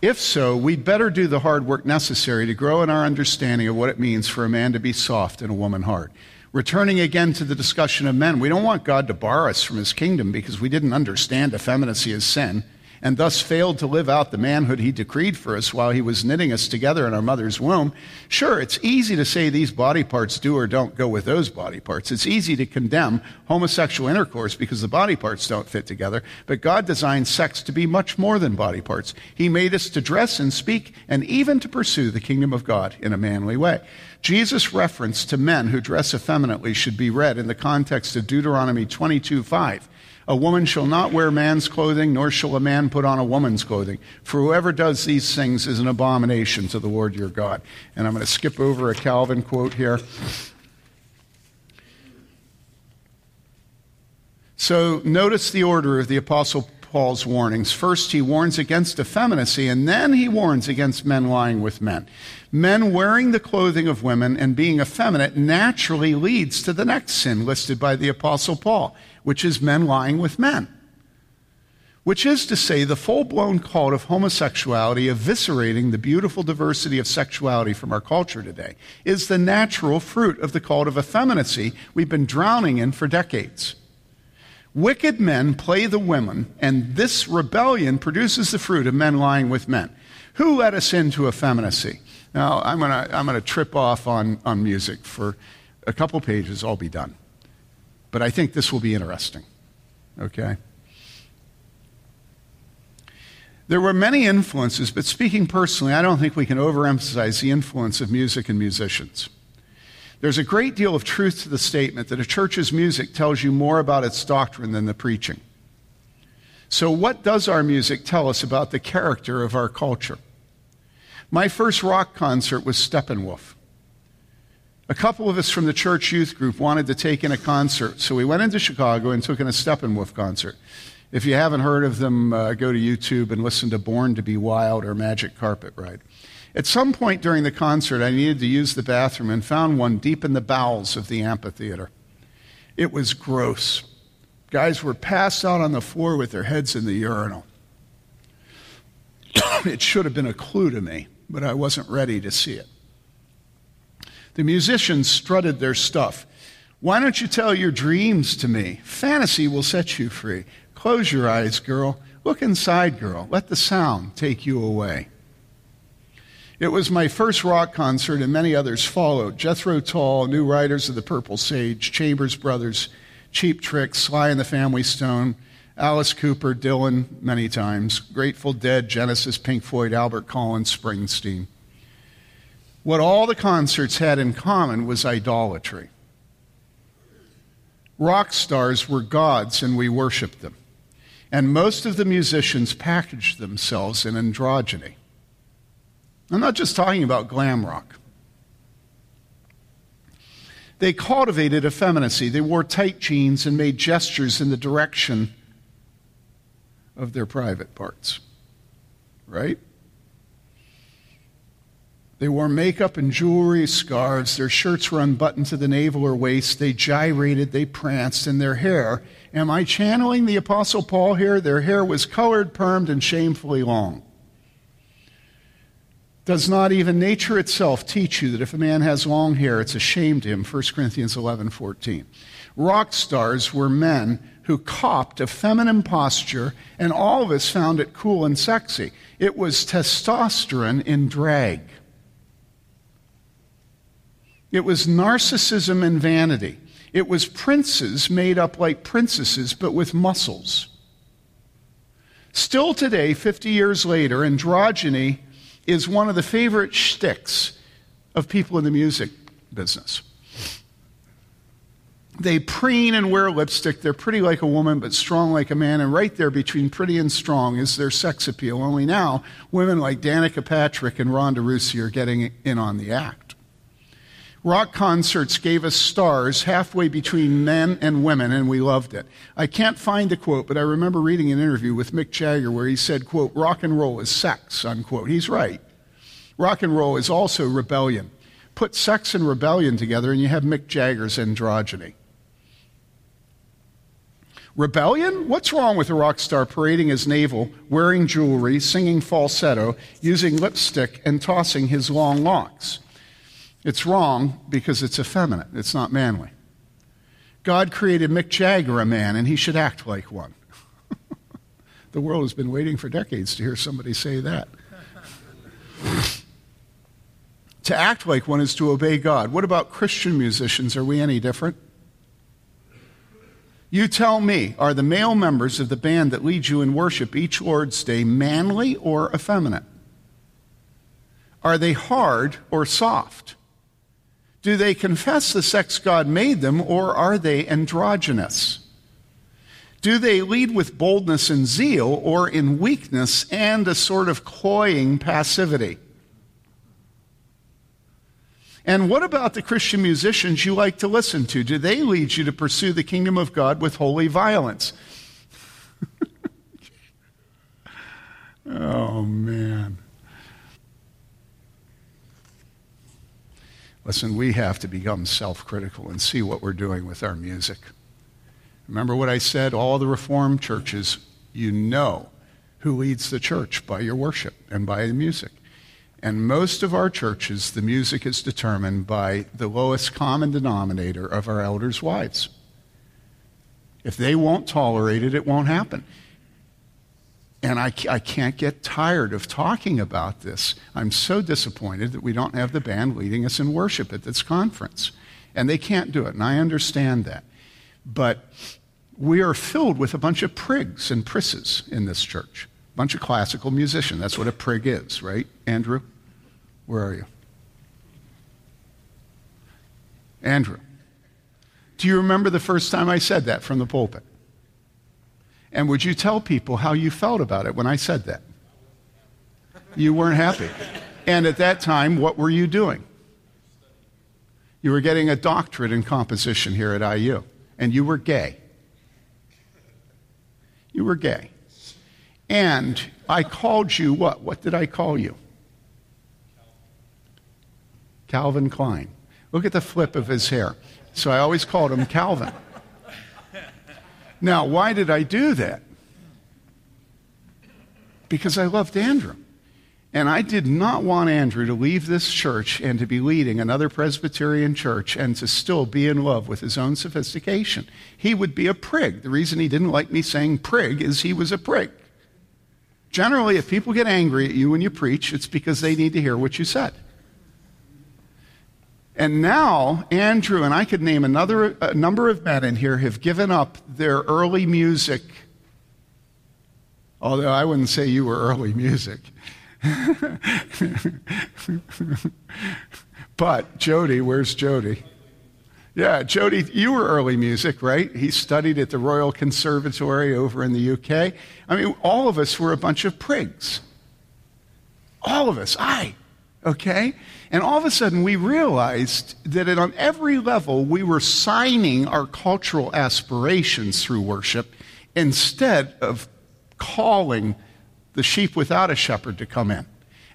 If so, we'd better do the hard work necessary to grow in our understanding of what it means for a man to be soft and a woman hard. Returning again to the discussion of men, we don't want God to bar us from his kingdom because we didn't understand effeminacy as sin and thus failed to live out the manhood he decreed for us while he was knitting us together in our mother's womb. Sure, it's easy to say these body parts do or don't go with those body parts. It's easy to condemn homosexual intercourse because the body parts don't fit together, but God designed sex to be much more than body parts. He made us to dress and speak and even to pursue the kingdom of God in a manly way. Jesus' reference to men who dress effeminately should be read in the context of Deuteronomy 22 5. A woman shall not wear man's clothing, nor shall a man put on a woman's clothing. For whoever does these things is an abomination to the Lord your God. And I'm going to skip over a Calvin quote here. So notice the order of the Apostle Paul's warnings. First, he warns against effeminacy, and then he warns against men lying with men. Men wearing the clothing of women and being effeminate naturally leads to the next sin listed by the Apostle Paul, which is men lying with men. Which is to say, the full blown cult of homosexuality, eviscerating the beautiful diversity of sexuality from our culture today, is the natural fruit of the cult of effeminacy we've been drowning in for decades. Wicked men play the women, and this rebellion produces the fruit of men lying with men. Who led us into effeminacy? Now, I'm going to I'm going to trip off on, on music for a couple pages, I'll be done. But I think this will be interesting. Okay? There were many influences, but speaking personally, I don't think we can overemphasize the influence of music and musicians. There's a great deal of truth to the statement that a church's music tells you more about its doctrine than the preaching. So, what does our music tell us about the character of our culture? My first rock concert was Steppenwolf. A couple of us from the church youth group wanted to take in a concert, so we went into Chicago and took in a Steppenwolf concert. If you haven't heard of them, uh, go to YouTube and listen to Born to Be Wild or Magic Carpet Ride. At some point during the concert, I needed to use the bathroom and found one deep in the bowels of the amphitheater. It was gross. Guys were passed out on the floor with their heads in the urinal. it should have been a clue to me, but I wasn't ready to see it. The musicians strutted their stuff. Why don't you tell your dreams to me? Fantasy will set you free. Close your eyes, girl. Look inside, girl. Let the sound take you away. It was my first rock concert, and many others followed. Jethro Tull, New Riders of the Purple Sage, Chambers Brothers, Cheap Trick, Sly and the Family Stone, Alice Cooper, Dylan, many times, Grateful Dead, Genesis, Pink Floyd, Albert Collins, Springsteen. What all the concerts had in common was idolatry. Rock stars were gods, and we worshiped them. And most of the musicians packaged themselves in androgyny. I'm not just talking about glam rock. They cultivated effeminacy. They wore tight jeans and made gestures in the direction of their private parts. Right? They wore makeup and jewelry, scarves. Their shirts were unbuttoned to the navel or waist. They gyrated, they pranced, and their hair. Am I channeling the Apostle Paul here? Their hair was colored, permed, and shamefully long. Does not even nature itself teach you that if a man has long hair, it's a shame to him? 1 Corinthians 11 14. Rock stars were men who copped a feminine posture, and all of us found it cool and sexy. It was testosterone in drag. It was narcissism and vanity. It was princes made up like princesses, but with muscles. Still today, 50 years later, androgyny is one of the favorite shticks of people in the music business. They preen and wear lipstick. They're pretty like a woman, but strong like a man. And right there between pretty and strong is their sex appeal. Only now, women like Danica Patrick and Ronda Rousey are getting in on the act. Rock concerts gave us stars halfway between men and women, and we loved it. I can't find the quote, but I remember reading an interview with Mick Jagger where he said, quote, rock and roll is sex, unquote. He's right. Rock and roll is also rebellion. Put sex and rebellion together, and you have Mick Jagger's androgyny. Rebellion? What's wrong with a rock star parading his navel, wearing jewelry, singing falsetto, using lipstick, and tossing his long locks? It's wrong because it's effeminate, it's not manly. God created Mick Jagger a man, and he should act like one. the world has been waiting for decades to hear somebody say that. to act like one is to obey God. What about Christian musicians? Are we any different? You tell me, are the male members of the band that lead you in worship each Lord's Day manly or effeminate? Are they hard or soft? Do they confess the sex God made them, or are they androgynous? Do they lead with boldness and zeal, or in weakness and a sort of cloying passivity? And what about the Christian musicians you like to listen to? Do they lead you to pursue the kingdom of God with holy violence? Oh, man. Listen, we have to become self critical and see what we're doing with our music. Remember what I said? All the Reformed churches, you know who leads the church by your worship and by the music. And most of our churches, the music is determined by the lowest common denominator of our elders' wives. If they won't tolerate it, it won't happen. And I, I can't get tired of talking about this. I'm so disappointed that we don't have the band leading us in worship at this conference. And they can't do it, and I understand that. But we are filled with a bunch of prigs and prisses in this church. A bunch of classical musicians. That's what a prig is, right, Andrew? Where are you? Andrew. Do you remember the first time I said that from the pulpit? And would you tell people how you felt about it when I said that? You weren't happy. And at that time, what were you doing? You were getting a doctorate in composition here at IU, and you were gay. You were gay. And I called you what? What did I call you? Calvin Klein. Look at the flip of his hair. So I always called him Calvin. Now, why did I do that? Because I loved Andrew. And I did not want Andrew to leave this church and to be leading another Presbyterian church and to still be in love with his own sophistication. He would be a prig. The reason he didn't like me saying prig is he was a prig. Generally, if people get angry at you when you preach, it's because they need to hear what you said. And now, Andrew and I could name another a number of men in here have given up their early music. Although I wouldn't say you were early music. but Jody, where's Jody? Yeah, Jody, you were early music, right? He studied at the Royal Conservatory over in the UK. I mean, all of us were a bunch of prigs. All of us. I. Okay? And all of a sudden, we realized that on every level, we were signing our cultural aspirations through worship instead of calling the sheep without a shepherd to come in.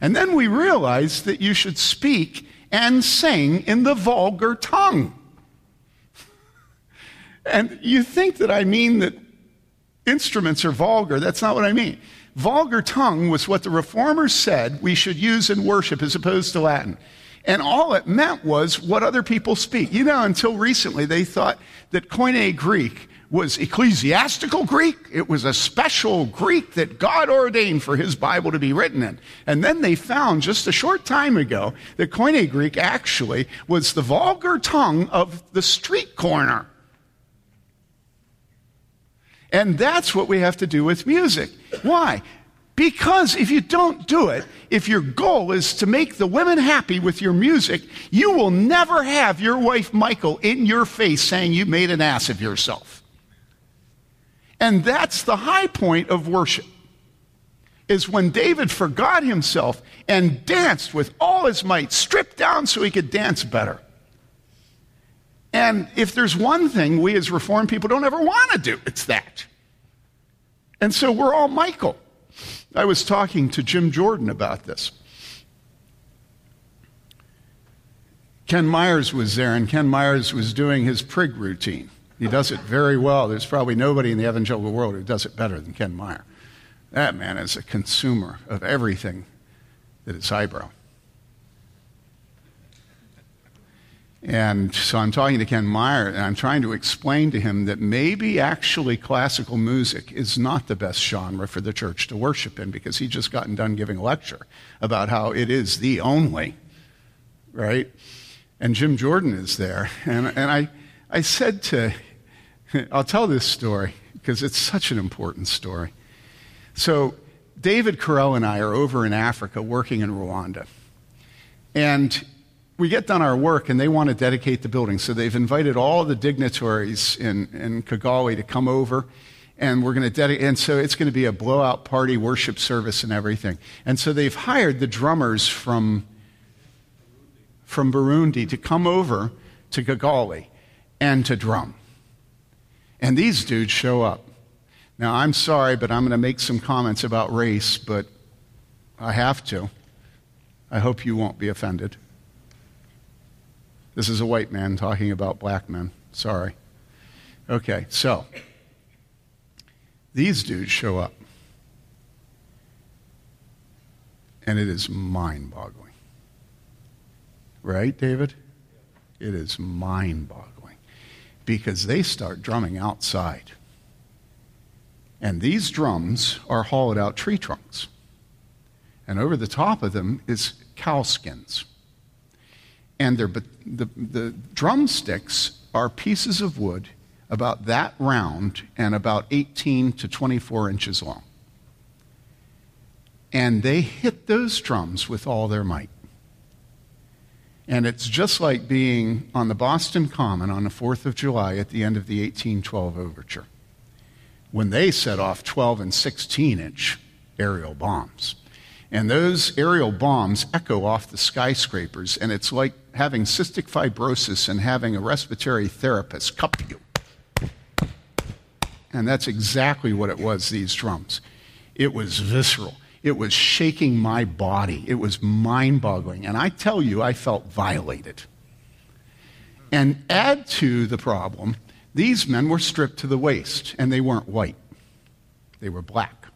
And then we realized that you should speak and sing in the vulgar tongue. And you think that I mean that instruments are vulgar. That's not what I mean. Vulgar tongue was what the reformers said we should use in worship as opposed to Latin. And all it meant was what other people speak. You know, until recently, they thought that Koine Greek was ecclesiastical Greek. It was a special Greek that God ordained for his Bible to be written in. And then they found just a short time ago that Koine Greek actually was the vulgar tongue of the street corner. And that's what we have to do with music. Why? Because if you don't do it, if your goal is to make the women happy with your music, you will never have your wife Michal in your face saying you made an ass of yourself. And that's the high point of worship. Is when David forgot himself and danced with all his might, stripped down so he could dance better. And if there's one thing we as Reformed people don't ever want to do, it's that. And so we're all Michal. I was talking to Jim Jordan about this. Ken Myers was there, and Ken Myers was doing his prig routine. He does it very well. There's probably nobody in the evangelical world who does it better than Ken Meyer. That man is a consumer of everything that is highbrow. And so I'm talking to Ken Meyer, and I'm trying to explain to him that maybe actually classical music is not the best genre for the church to worship in because he just gotten done giving a lecture about how it is the only, right? And Jim Jordan is there. And, and I, I said to, I'll tell this story because it's such an important story. So, David Curell and I are over in Africa working in Rwanda. And we get done our work and they want to dedicate the building. So they've invited all the dignitaries in, in Kigali to come over and we're going to dedicate, and so it's going to be a blowout party, worship service, and everything. And so they've hired the drummers from, from Burundi to come over to Kigali and to drum. And these dudes show up. Now, I'm sorry, but I'm going to make some comments about race, but I have to. I hope you won't be offended. This is a white man talking about black men. Sorry. Okay, so these dudes show up. And it is mind boggling. Right, David? It is mind boggling. Because they start drumming outside. And these drums are hollowed out tree trunks. And over the top of them is cow skins. And the, the drumsticks are pieces of wood about that round and about 18 to 24 inches long. And they hit those drums with all their might. And it's just like being on the Boston Common on the 4th of July at the end of the 1812 overture when they set off 12 and 16 inch aerial bombs. And those aerial bombs echo off the skyscrapers, and it's like having cystic fibrosis and having a respiratory therapist cup you. And that's exactly what it was, these drums. It was visceral. It was shaking my body. It was mind boggling. And I tell you, I felt violated. And add to the problem, these men were stripped to the waist, and they weren't white, they were black.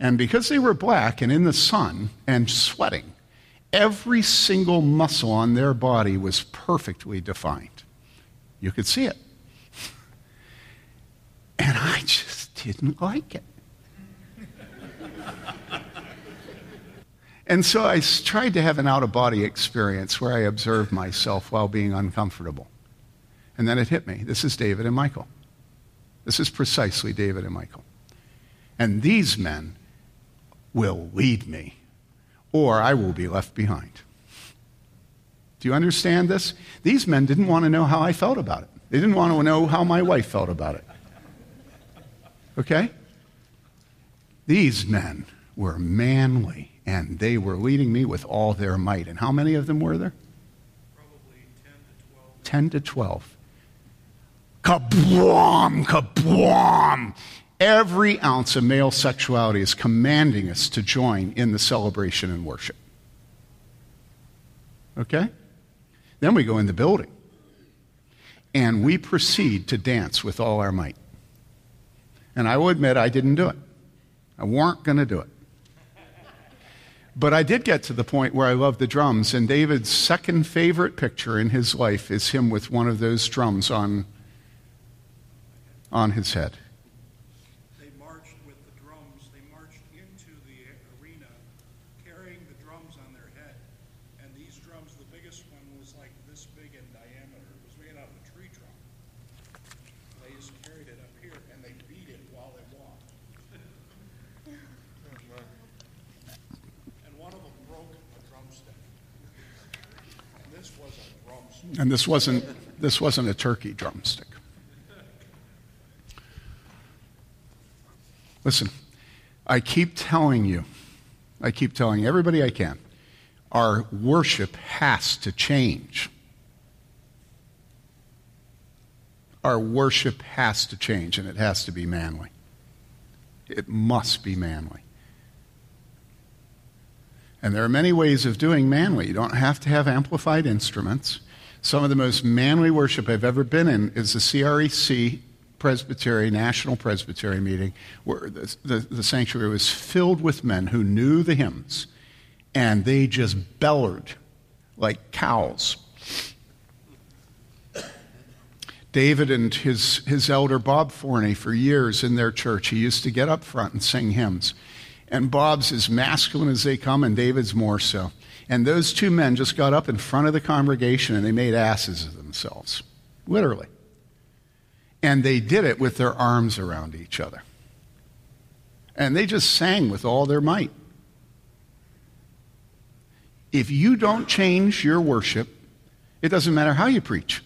And because they were black and in the sun and sweating, every single muscle on their body was perfectly defined. You could see it. And I just didn't like it. and so I tried to have an out of body experience where I observed myself while being uncomfortable. And then it hit me. This is David and Michal. This is precisely David and Michal. And these men will lead me, or I will be left behind. Do you understand this? These men didn't want to know how I felt about it. They didn't want to know how my wife felt about it. Okay? These men were manly, and they were leading me with all their might. And how many of them were there? Probably 10 10 to to 12. 12. Kablam, kablam. Every ounce of male sexuality is commanding us to join in the celebration and worship. Okay? Then we go in the building and we proceed to dance with all our might. And I will admit I didn't do it. I weren't going to do it. But I did get to the point where I loved the drums, and David's second favorite picture in his life is him with one of those drums on, on his head. They marched with the drums. They marched into the arena carrying the drums on their head. And these drums, the biggest one was like this big in diameter. It was made out of a tree trunk. They just carried it up here and they beat it while they walked. and one of them broke a drumstick. And this was a drumstick. And this wasn't, this wasn't a turkey drumstick. Listen, I keep telling you, I keep telling everybody I can, our worship has to change. Our worship has to change, and it has to be manly. It must be manly. And there are many ways of doing manly. You don't have to have amplified instruments. Some of the most manly worship I've ever been in is the CREC Presbytery, National Presbytery meeting, where the, the, the, sanctuary was filled with men who knew the hymns, and they just bellowed like cows. David and his, his elder Bob Forney, for years in their church, he used to get up front and sing hymns. And Bob's as masculine as they come, and David's more so. And those two men just got up in front of the congregation and they made asses of themselves, literally. And they did it with their arms around each other. And they just sang with all their might. If you don't change your worship, it doesn't matter how you preach.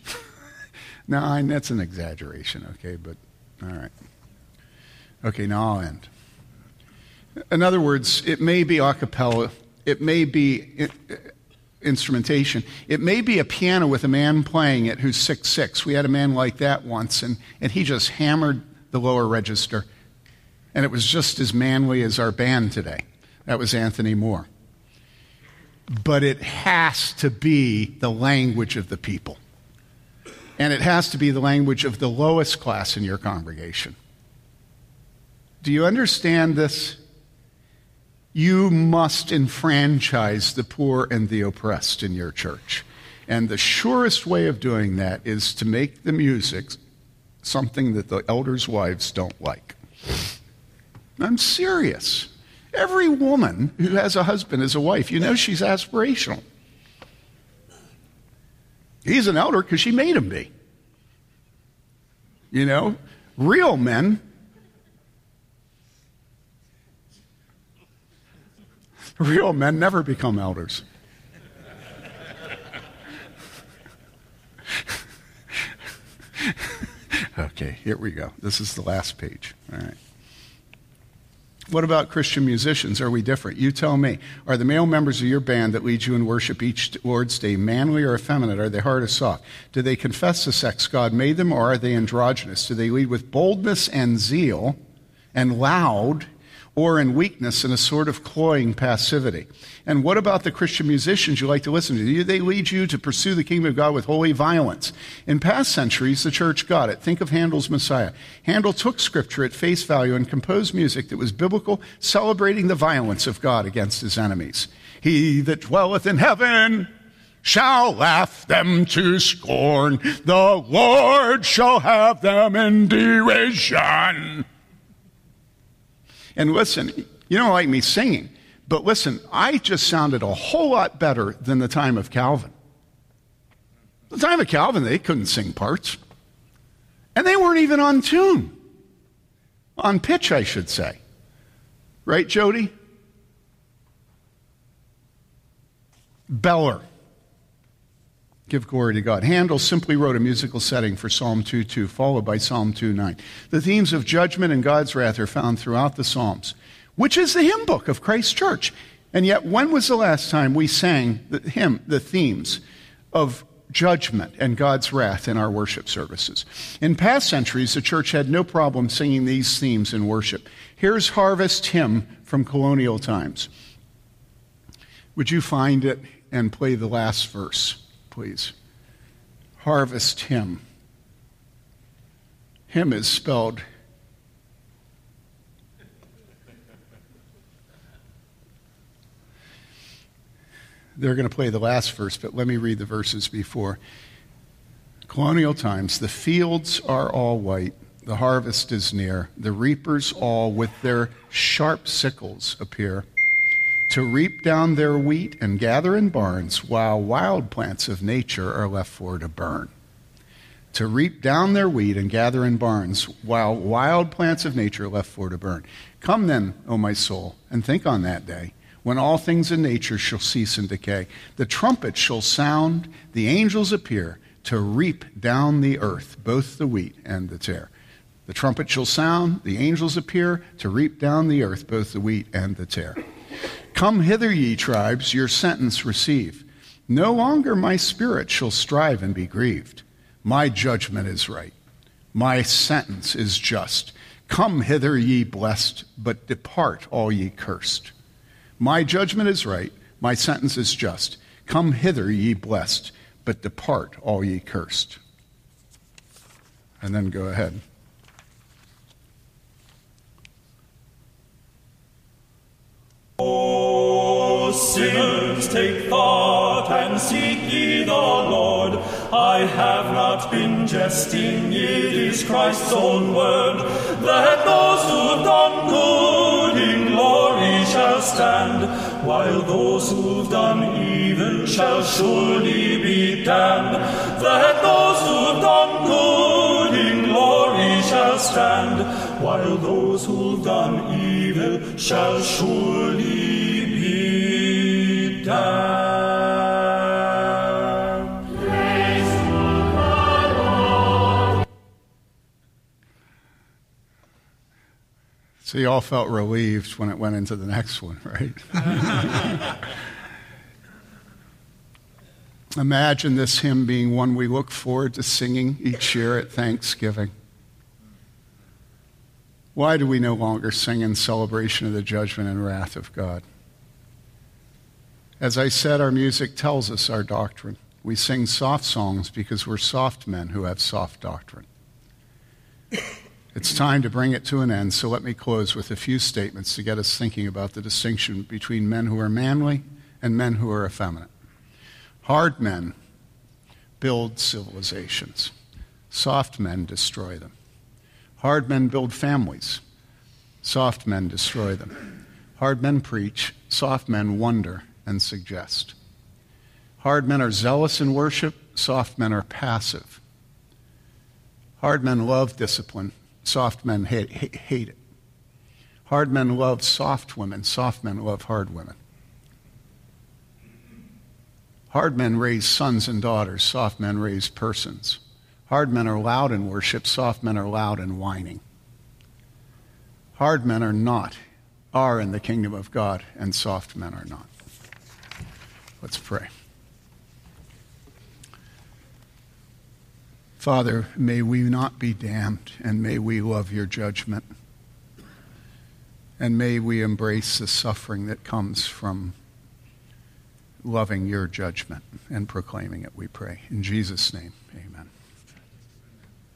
now, that's an exaggeration, okay, but all right. Okay, now I'll end. In other words, it may be a cappella, it may be uh, uh, instrumentation. It may be a piano with a man playing it who's six six. We had a man like that once, and, and he just hammered the lower register, and it was just as manly as our band today. That was Anthony Moore. But it has to be the language of the people. And it has to be the language of the lowest class in your congregation. Do you understand this? You must enfranchise the poor and the oppressed in your church. And the surest way of doing that is to make the music something that the elders' wives don't like. I'm serious. Every woman who has a husband is a wife. You know she's aspirational. He's an elder because she made him be. You know, real men. Real men never become elders. okay, here we go. This is the last page. All right. What about Christian musicians? Are we different? You tell me. Are the male members of your band that lead you in worship each Lord's Day manly or effeminate? Are they hard or soft? Do they confess the sex God made them or are they androgynous? Do they lead with boldness and zeal and loud or in weakness and a sort of cloying passivity. And what about the Christian musicians you like to listen to? Do they lead you to pursue the kingdom of God with holy violence? In past centuries, the church got it. Think of Handel's Messiah. Handel took scripture at face value and composed music that was biblical, celebrating the violence of God against his enemies. He that dwelleth in heaven shall laugh them to scorn. The Lord shall have them in derision. And listen, you don't like me singing, but listen, I just sounded a whole lot better than the time of Calvin. The time of Calvin, they couldn't sing parts. And they weren't even on tune. On pitch, I should say. Right, Jody? Beller. Give glory to God. Handel simply wrote a musical setting for Psalm 2:2, followed by Psalm 2:9. The themes of judgment and God's wrath are found throughout the Psalms, which is the hymn book of Christ's church. And yet, when was the last time we sang the hymn, the themes of judgment and God's wrath in our worship services? In past centuries, the church had no problem singing these themes in worship. Here's Harvest Hymn from colonial times. Would you find it and play the last verse? Please. Harvest hymn. Hymn is spelled They're going to play the last verse, but let me read the verses before. Colonial times, the fields are all white, the harvest is near, the reapers all with their sharp sickles appear to reap down their wheat and gather in barns, while wild plants of nature are left for to burn. To reap down their wheat and gather in barns, while wild plants of nature are left for to burn. Come then, O my soul, and think on that day, when all things in nature shall cease and decay. The trumpet shall sound, the angels appear, to reap down the earth, both the wheat and the tare. The trumpet shall sound, the angels appear, to reap down the earth, both the wheat and the tare. Come hither, ye tribes, your sentence receive. No longer my spirit shall strive and be grieved. My judgment is right. My sentence is just. Come hither, ye blessed, but depart, all ye cursed. My judgment is right. My sentence is just. Come hither, ye blessed, but depart, all ye cursed. And then go ahead. O sinners, take thought and seek ye the Lord. I have not been jesting, it is Christ's own word, that those who've done good in glory shall stand, while those who've done evil shall surely be damned. That those who've done good in glory shall stand, while those who've done evil shall surely. So you all felt relieved when it went into the next one, right? Imagine this hymn being one we look forward to singing each year at Thanksgiving. Why do we no longer sing in celebration of the judgment and wrath of God? As I said, our music tells us our doctrine. We sing soft songs because we're soft men who have soft doctrine. It's time to bring it to an end, so let me close with a few statements to get us thinking about the distinction between men who are manly and men who are effeminate. Hard men build civilizations, soft men destroy them. Hard men build families, soft men destroy them. Hard men preach, soft men wonder and suggest. Hard men are zealous in worship, soft men are passive. Hard men love discipline, soft men hate, hate, it. Hard men love soft women, soft men love hard women. Hard men raise sons and daughters, soft men raise persons. Hard men are loud in worship, soft men are loud in whining. Hard men are not, are in the kingdom of God, and soft men are not. Let's pray. Father, may we not be damned, and may we love your judgment. And may we embrace the suffering that comes from loving your judgment and proclaiming it, we pray. In Jesus' name.